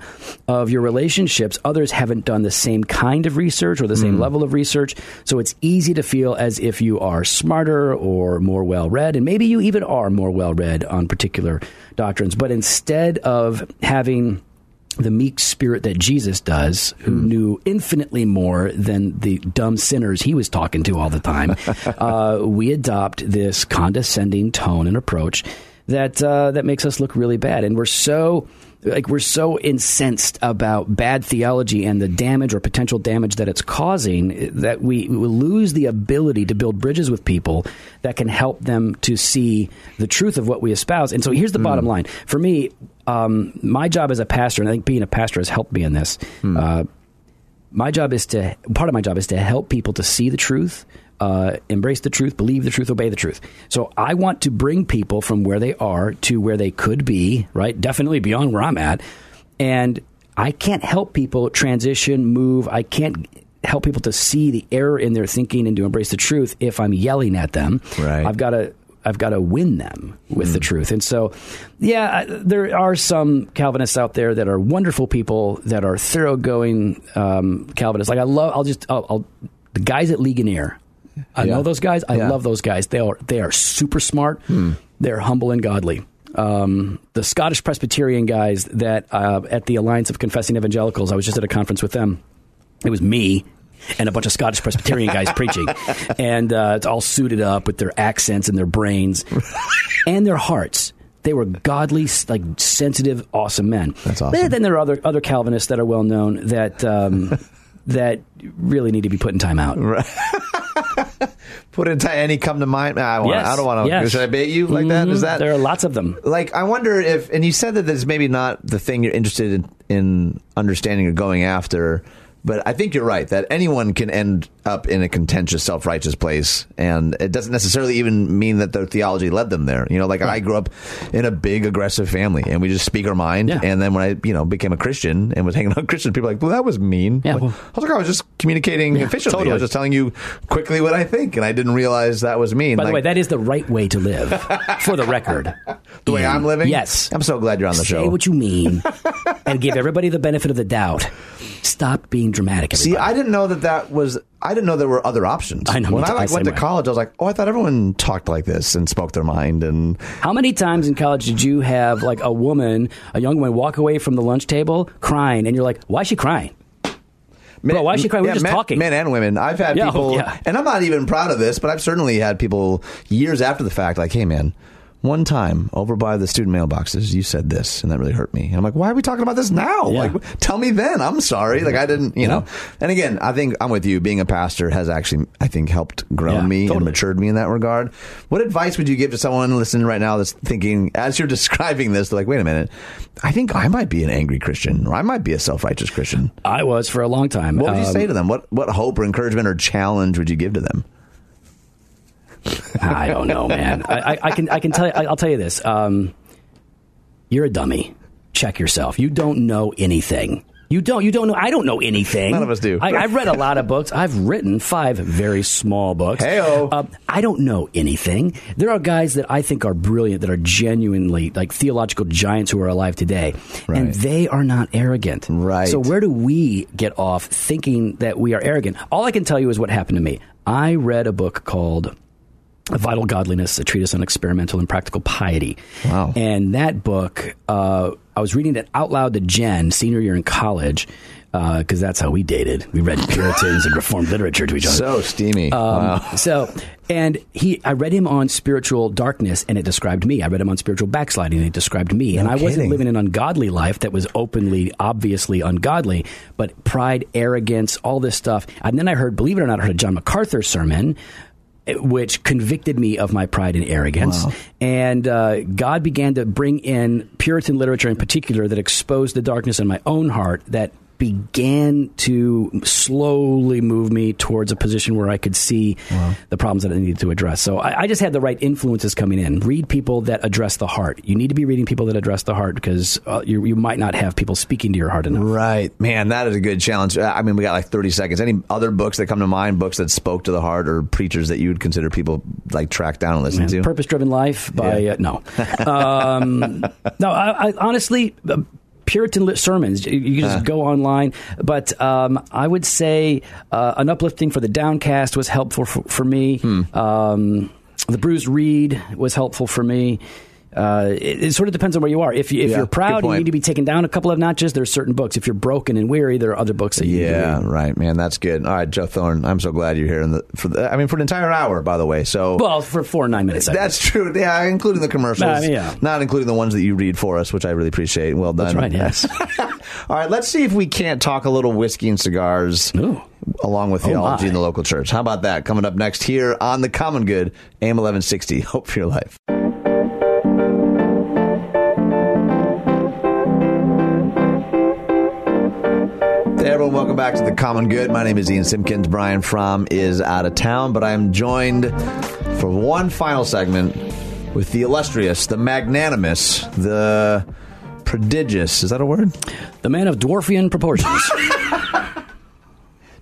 of your relationships, others haven't done the same kind of research or the same mm. level of research. So it's easy to feel as if you are smarter or more well read, and maybe you even are more well read on particular doctrines. But instead of having the meek spirit that Jesus does, who mm. knew infinitely more than the dumb sinners he was talking to all the time, uh, we adopt this condescending tone and approach that uh, that makes us look really bad, and we're so like we're so incensed about bad theology and the damage or potential damage that it's causing that we, we lose the ability to build bridges with people that can help them to see the truth of what we espouse. And so here's the mm. bottom line for me. Um, my job as a pastor, and I think being a pastor has helped me in this. Mm. Uh, my job is to part of my job is to help people to see the truth uh, embrace the truth, believe the truth, obey the truth. So I want to bring people from where they are to where they could be, right? Definitely beyond where I'm at. And I can't help people transition, move. I can't help people to see the error in their thinking and to embrace the truth if I'm yelling at them.
Right.
I've got to I've got to win them with mm. the truth. And so, yeah, there are some Calvinists out there that are wonderful people that are thoroughgoing um, Calvinists. Like I love, I'll just, I'll, I'll, the guys at Ligonier I yeah. know those guys. I yeah. love those guys. They are they are super smart. Hmm. They're humble and godly. Um, the Scottish Presbyterian guys that uh, at the Alliance of Confessing Evangelicals, I was just at a conference with them. It was me and a bunch of Scottish Presbyterian guys preaching, and uh, it's all suited up with their accents and their brains and their hearts. They were godly, like sensitive, awesome men.
That's awesome.
then there are other other Calvinists that are well known that um, that really need to be put in time out.
Right. put in time. Any come to mind? I, wanna,
yes.
I don't want to.
Yes.
Should I bait you like mm-hmm. that? Is mm-hmm. that
there are lots of them?
Like I wonder if, and you said that this is maybe not the thing you're interested in, in understanding or going after. But I think you're right that anyone can end up in a contentious, self righteous place. And it doesn't necessarily even mean that their theology led them there. You know, like right. I grew up in a big, aggressive family and we just speak our mind.
Yeah.
And then when I, you know, became a Christian and was hanging out with Christian, people like, well, that was mean.
Yeah,
like,
well,
I was like, oh, I was just communicating yeah, efficiently. Totally. I was just telling you quickly what I think. And I didn't realize that was me.
By
like,
the way, that is the right way to live, for the record.
the way I'm living?
Yes.
I'm so glad you're on the
Say
show.
Say what you mean and give everybody the benefit of the doubt. Stop being dramatic. Everybody.
See, I didn't know that that was. I didn't know there were other options.
I know.
When I
like
went to
way.
college, I was like, oh, I thought everyone talked like this and spoke their mind. And
how many times in college did you have like a woman, a young woman, walk away from the lunch table crying, and you're like, why is she crying? Men, Bro, why is she crying? We're just
men,
talking.
Men and women. I've had
yeah,
people,
yeah.
and I'm not even proud of this, but I've certainly had people years after the fact, like, hey, man, one time over by the student mailboxes, you said this, and that really hurt me. And I'm like, why are we talking about this now?
Yeah.
Like, tell me then. I'm sorry. Like, I didn't, you know. And again, I think I'm with you. Being a pastor has actually, I think, helped grow
yeah,
me
totally.
and matured me in that regard. What advice would you give to someone listening right now that's thinking, as you're describing this, they're like, wait a minute, I think I might be an angry Christian, or I might be a self righteous Christian.
I was for a long time.
What would you um, say to them? What what hope or encouragement or challenge would you give to them?
I don't know, man. I, I, I, can I can tell you. I'll tell you this. Um, you're a dummy. check yourself. You don't know anything. You don't. You don't know. I don't know anything.
None of us do.
I, I've read a lot of books. I've written five very small books.
Hey-o.
Uh, I don't know anything. There are guys that I think are brilliant, that are genuinely like theological giants who are alive today,
Right.
and they are not arrogant.
Right.
So where do we get off thinking that we are arrogant? All I can tell you is what happened to me. I read a book called Vital Godliness, a treatise on experimental and practical piety.
Wow.
And that book, uh, I was reading it out loud to Jen, senior year in college, because that's how we dated. We read Puritans and Reformed literature to each other.
So steamy.
Um,
wow.
So, and he, I read him on spiritual darkness, and it described me. I read him on spiritual backsliding, and it described me. and I wasn't living an ungodly life that was openly, obviously ungodly, but pride, arrogance, all this stuff. And then I heard, believe it or not, I heard a John MacArthur sermon. Which convicted me of my pride and arrogance. And uh, God began to bring in Puritan literature in particular that exposed the darkness in my own heart that began to slowly move me towards a position where I could see the problems that I needed to address. So I, I just had the right influences coming in. Read people that address the heart. You need to be reading people that address the heart because uh, you, you might not have people speaking to your heart enough.
Right, man, that is a good challenge. Uh, I mean, we got like thirty seconds. Any other books that come to mind? Books that spoke to the heart, or preachers that you would consider people like track down and listen to?
Purpose Driven Life by
Yeah.
uh, no, um, no. I, I honestly. Uh, Puritan lit sermons. You just go online, but um, I would say uh, an uplifting for the downcast was helpful for, for me. Um, the bruised reed was helpful for me. Uh, it, it sort of depends on where you are. If, you, if
Yeah,
you're proud and you need to be taken down a couple of notches, there are certain books. If you're broken and weary, there are other books that you need
Yeah, right, man. That's good. All right, Joe Thorn. I'm so glad you're here. In the, for the, I mean, for an entire hour, by the way. So
Well, for four nine minutes.
That's true. Yeah, including the commercials.
Yeah.
Not including the ones that you read for us, which I really appreciate. Well done.
That's right, yes.
All right, let's see if we can't talk a little whiskey and cigars
Ooh.
along with theology
my.
in the local church. How about that? Coming up next here on The Common Good, AM 1160. Hope for your life. Hey everyone, welcome back to The Common Good. My name is Ian Simpkins. Brian Fromm is out of town, but I am joined for one final segment with the illustrious, the magnanimous, the prodigious. Is that a word?
The man of dwarfian proportions.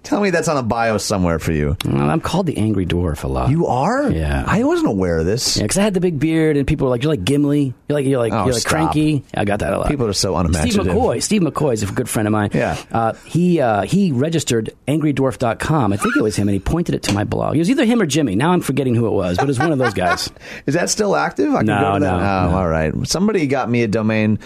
Tell me that's on a bio somewhere for you.
Well, I'm called the Angry Dwarf a lot.
You are?
Yeah.
I wasn't aware of this.
Yeah, because I had the big beard, and people were like, "You're like Gimli. You're like you're like
Oh,
you're like
stop.
cranky." I got that a lot.
People are so
Steve
unimaginative.
McCoy. Steve McCoy is a good friend of mine.
Yeah.
Uh, he uh, he registered angrydwarf.com. I think it was him, and he pointed it to my blog. It was either him or Jimmy. Now I'm forgetting who it was, but it was one of those guys.
Is that still active? I can
No,
go to that.
no,
Oh,
no.
all right. Somebody got me a domain.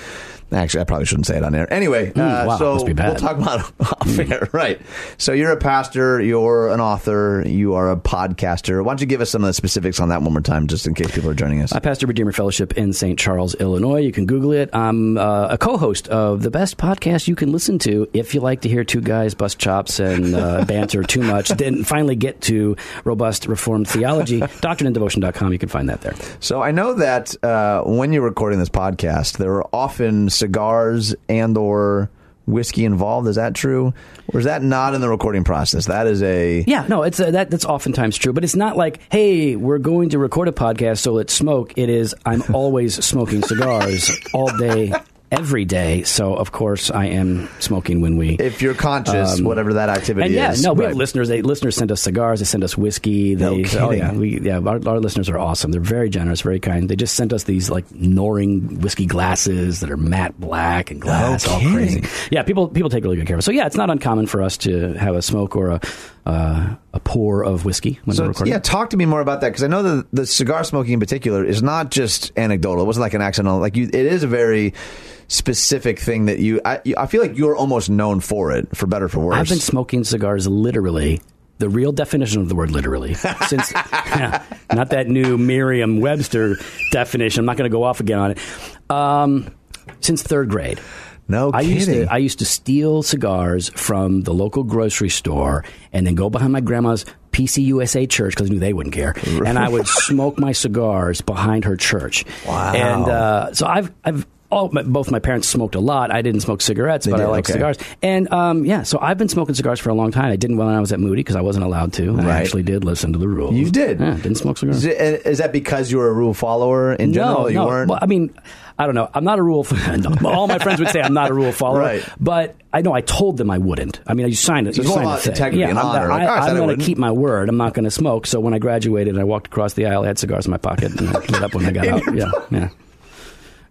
Actually, I probably shouldn't say it on air. Anyway, uh,
Hmm, wow,
so
must be bad.
we'll talk about off air. Right. So you're a pastor, you're an author, you are a podcaster. Why don't you give us some of the specifics on that one more time, just in case people are joining us?
I pastor Redeemer Fellowship in St. Charles, Illinois. You can Google it. I'm uh, a co-host of the best podcast you can listen to if you like to hear two guys bust chops and uh, banter too much. Then finally get to robust Reformed theology. DoctrineandDevotion.com. You can find that there.
So I know that uh, when you're recording this podcast, there are often cigars and or whiskey involved. Is that true, or is that not in the recording process? That is a
Yeah, no, it's uh, that. That's oftentimes true, but it's not like, hey, we're going to record a podcast, so let's smoke. It is, I'm always smoking cigars all day, every day. So of course I am smoking when we.
if you're conscious, whatever that activity
Um, and yeah,
is.
no, we have listeners. They listeners send us cigars. They send us whiskey. They,
No
oh yeah, we, yeah. Our, our listeners are awesome. They're very generous, very kind. They just sent us these like Norlan whiskey glasses that are matte black and glass, all
kidding.
crazy. Yeah, people people take really good care of us. So yeah, it's not uncommon for us to have a smoke or a uh, a pour of whiskey when
So
recording.
yeah, talk to me more about that because I know that the cigar smoking in particular is not just anecdotal. It wasn't like an accidental. Like you, it is a very specific thing that you. I, you- I feel like you're almost known for it, for better or for worse.
I've been smoking cigars literally. The real definition of the word literally. Since not that new Merriam Webster definition. I'm not going to go off again on it. Um, since third grade.
No
I used
kidding.
to I used to steal cigars from the local grocery store and then go behind my grandma's PCUSA church because I knew they wouldn't care, and I would smoke my cigars behind her church.
Wow.
And uh, so I've I've all my, both my parents smoked a lot. I didn't smoke cigarettes, but
did,
I like
okay.
cigars. And um, yeah, so I've been smoking cigars for a long time. I didn't when I was at Moody because I wasn't allowed to. I actually did listen to the rules.
You did?
Yeah, didn't smoke cigars.
Is, that because you were a rule follower in general?
No,
you
no.
weren't.
Well, I mean, I don't know. I'm not a rule. no, all my friends would say I'm not a rule follower,
Right.
but I know I told them I wouldn't. I mean, you signed it.
So
You signed thing.
integrity
yeah,
and
I'm,
honor. Like,
I,
"Oh,
I'm going to keep my word. I'm not going to smoke. So when I graduated, and I walked across the aisle. I had cigars in my pocket and I lit up when I got out. Yeah, yeah.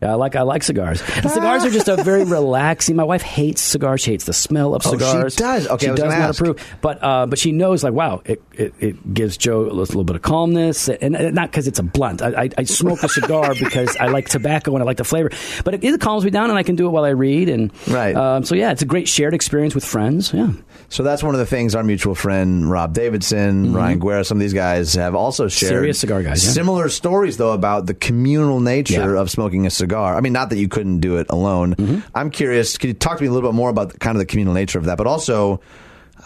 Yeah, I like I like cigars. And cigars are just a very relaxing. My wife hates cigars. She hates the smell of cigars.
Oh, she does? Okay,
she does not
ask.
approve. But uh, but she knows like wow, it, it, it gives Joe a little bit of calmness, and, and not because it's a blunt. I, I, I smoke a cigar because I like tobacco and I like the flavor. But it, it calms me down, and I can do it while I read. And
Right.
Um, so yeah, it's a great shared experience with friends. Yeah.
So that's one of the things our mutual friend Rob Davidson, Ryan Guerra, some of these guys have also shared.
Mm-hmm. Serious cigar guys, yeah.
Similar stories though about the communal nature
Yeah.
of smoking a cigar. I mean, not that you couldn't do it alone.
Mm-hmm.
I'm curious. Could you talk to me a little bit more about the, kind of the communal nature of that, but also.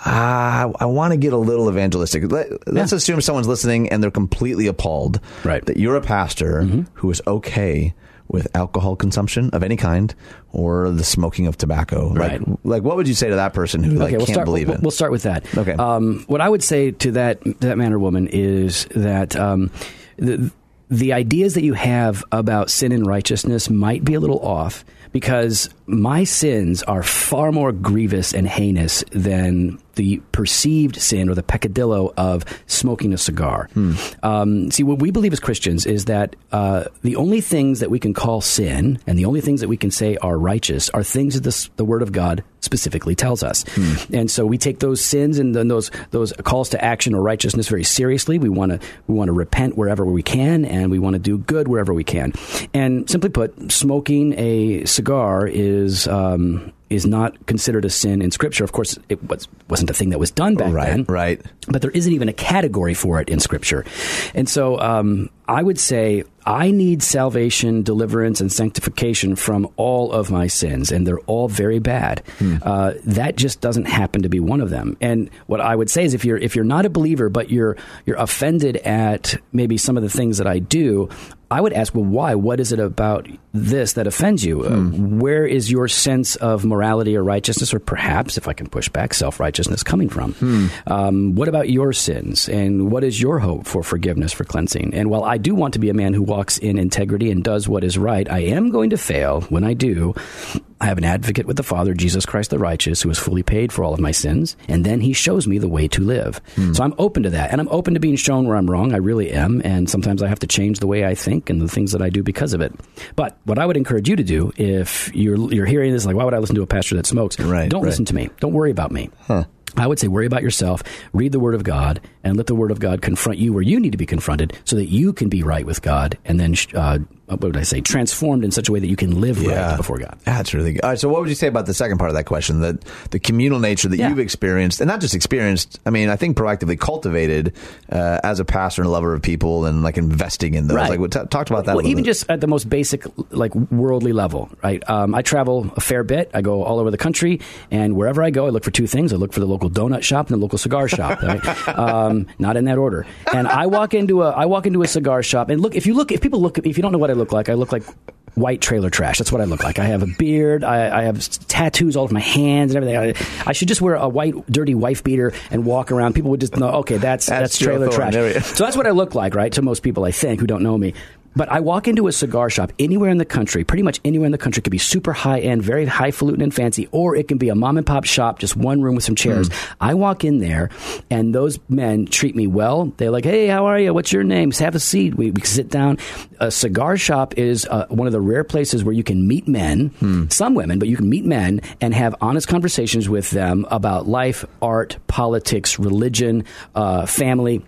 Uh, I want to get a little evangelistic. Let, us
Yeah.
assume someone's listening and they're completely appalled
Right. Mm-hmm.
that you're a pastor who is okay with alcohol consumption of any kind or the smoking of tobacco. Like,
Right.
like what would you say to that person who like
okay, we'll
can't
start.
believe it?
we'll start with that.
Okay.
Um, what I would say to that that man or woman is that um, the the ideas that you have about sin and righteousness might be a little off because my sins are far more grievous and heinous than the perceived sin or the peccadillo of smoking a cigar. Um, see, what we believe as Christians is that uh, the only things that we can call sin and the only things that we can say are righteous are things that this, the Word of God specifically tells us. And so we take those sins and then those those calls to action or righteousness very seriously. We want to we want to repent wherever we can, and we want to do good wherever we can. And simply put, smoking a cigar is. Um, is not considered a sin in Scripture. Of course, it was, wasn't a thing that was done back
Right,
then
right.
but there isn't even a category for it in Scripture. And so um, I would say I need salvation, deliverance, and sanctification from all of my sins, and they're all very bad. Uh, that just doesn't happen to be one of them. And what I would say is, if you're if you're not a believer, but you're you're offended at maybe some of the things that I do. I would ask, well, why? What is it about this that offends you? Uh, where is your sense of morality or righteousness, or perhaps, if I can push back, self righteousness coming from? Um, what about your sins, and what is your hope for forgiveness, for cleansing? And while I do want to be a man who walks in integrity and does what is right, I am going to fail when I do. I have an advocate with the Father, Jesus Christ the righteous, who has fully paid for all of my sins, and then he shows me the way to live. So I'm open to that, and I'm open to being shown where I'm wrong. I really am, and sometimes I have to change the way I think and the things that I do because of it. But what I would encourage you to do, if you're you're hearing this, like, why would I listen to a pastor that smokes?
Right,
Don't
right.
listen to me. Don't worry about me. I would say worry about yourself, read the Word of God, and let the Word of God confront you where you need to be confronted so that you can be right with God and then, uh, what would I say, transformed in such a way that you can live right before God.
That's really good. All right, so what would you say about the second part of that question, the the communal nature that
Yeah.
you've experienced, and not just experienced, I mean, I think proactively cultivated uh, as a pastor and a lover of people, and like investing in those.
Right.
Like, what- t- talked about that.
Well, even
bit.
just at the most basic, like worldly level, right? Um, I travel a fair bit. I go all over the country, and wherever I go, I look for two things. I look for the local donut shop and the local cigar shop. Right? um, not in that order. And I walk into a, I walk into a cigar shop, and look. If you look, if people look, if you don't know what I look like, I look like white trailer trash. That's what I look like. I have a beard. I, I have tattoos all over my hands and everything. I, I should just wear a white, dirty wife beater and walk around. People would just know, okay, that's
That's
that's, trailer trash.
There we go.
So that's what I look like, right? To most people, I think, who don't know me. But I walk into a cigar shop anywhere in the country, pretty much anywhere in the country. It could be super high end, very highfalutin and fancy, or it can be a mom and pop shop, just one room with some chairs. I walk in there, and those men treat me well. They're like, "Hey, how are you? What's your name? Just have a seat. We, we sit down." A cigar shop is uh, one of the rare places where you can meet men, some women, but you can meet men and have honest conversations with them about life, art, politics, religion, uh, family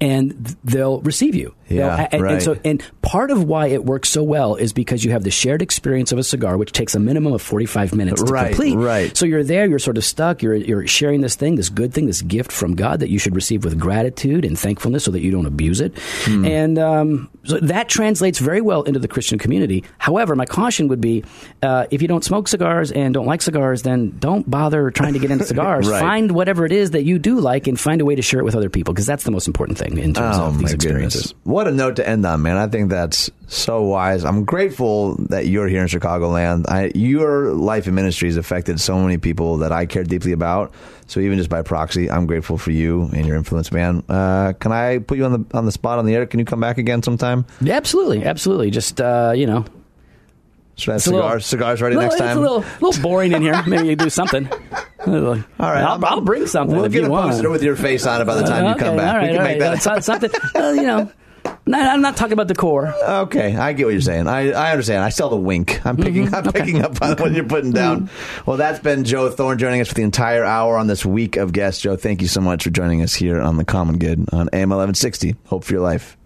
and they'll receive you. You know,
Yeah,
a- and,
right.
and so, and part of why it works so well is because you have the shared experience of a cigar, which takes a minimum of forty-five minutes to
Right,
complete.
right.
So you're there, you're sort of stuck. You're you're sharing this thing, this good thing, this gift from God that you should receive with gratitude and thankfulness, so that you don't abuse it.
Hmm.
And um, so that translates very well into the Christian community. However, my caution would be, uh, if you don't smoke cigars and don't like cigars, then don't bother trying to get into cigars.
Right.
Find whatever it is that you do like, and find a way to share it with other people, because that's the most important thing in terms
Oh
of these
goodness!
experiences.
What What a note to end on, man. I think that's so wise. I'm grateful that you're here in Chicagoland. I, your life and ministry has affected so many people that I care deeply about. So even just by proxy, I'm grateful for you and your influence, man. Uh, can I put you on the on the spot on the air? Can you come back again sometime?
Yeah, absolutely, absolutely. Just uh, you know,
Should I have
It's a little-
cigars? cigars ready
little-
next
it's
time.
a little, little boring in here. Maybe you do something. All
right,
I'll, I'll bring something
We'll
if
get
you
a
want.
poster with your face on it by the time you
Okay,
come back.
all right,
we can make that.
Something. Well, you know, no, I'm not talking about the core.
Okay, I get what you're saying. I, I understand. I saw the wink. I'm mm-hmm. picking I'm picking up on what you're putting mm-hmm. down. Well, that's been Joe Thorn joining us for the entire hour on this week of guests. Joe, thank you so much for joining us here on the Common Good on AM 1160. Hope for your life.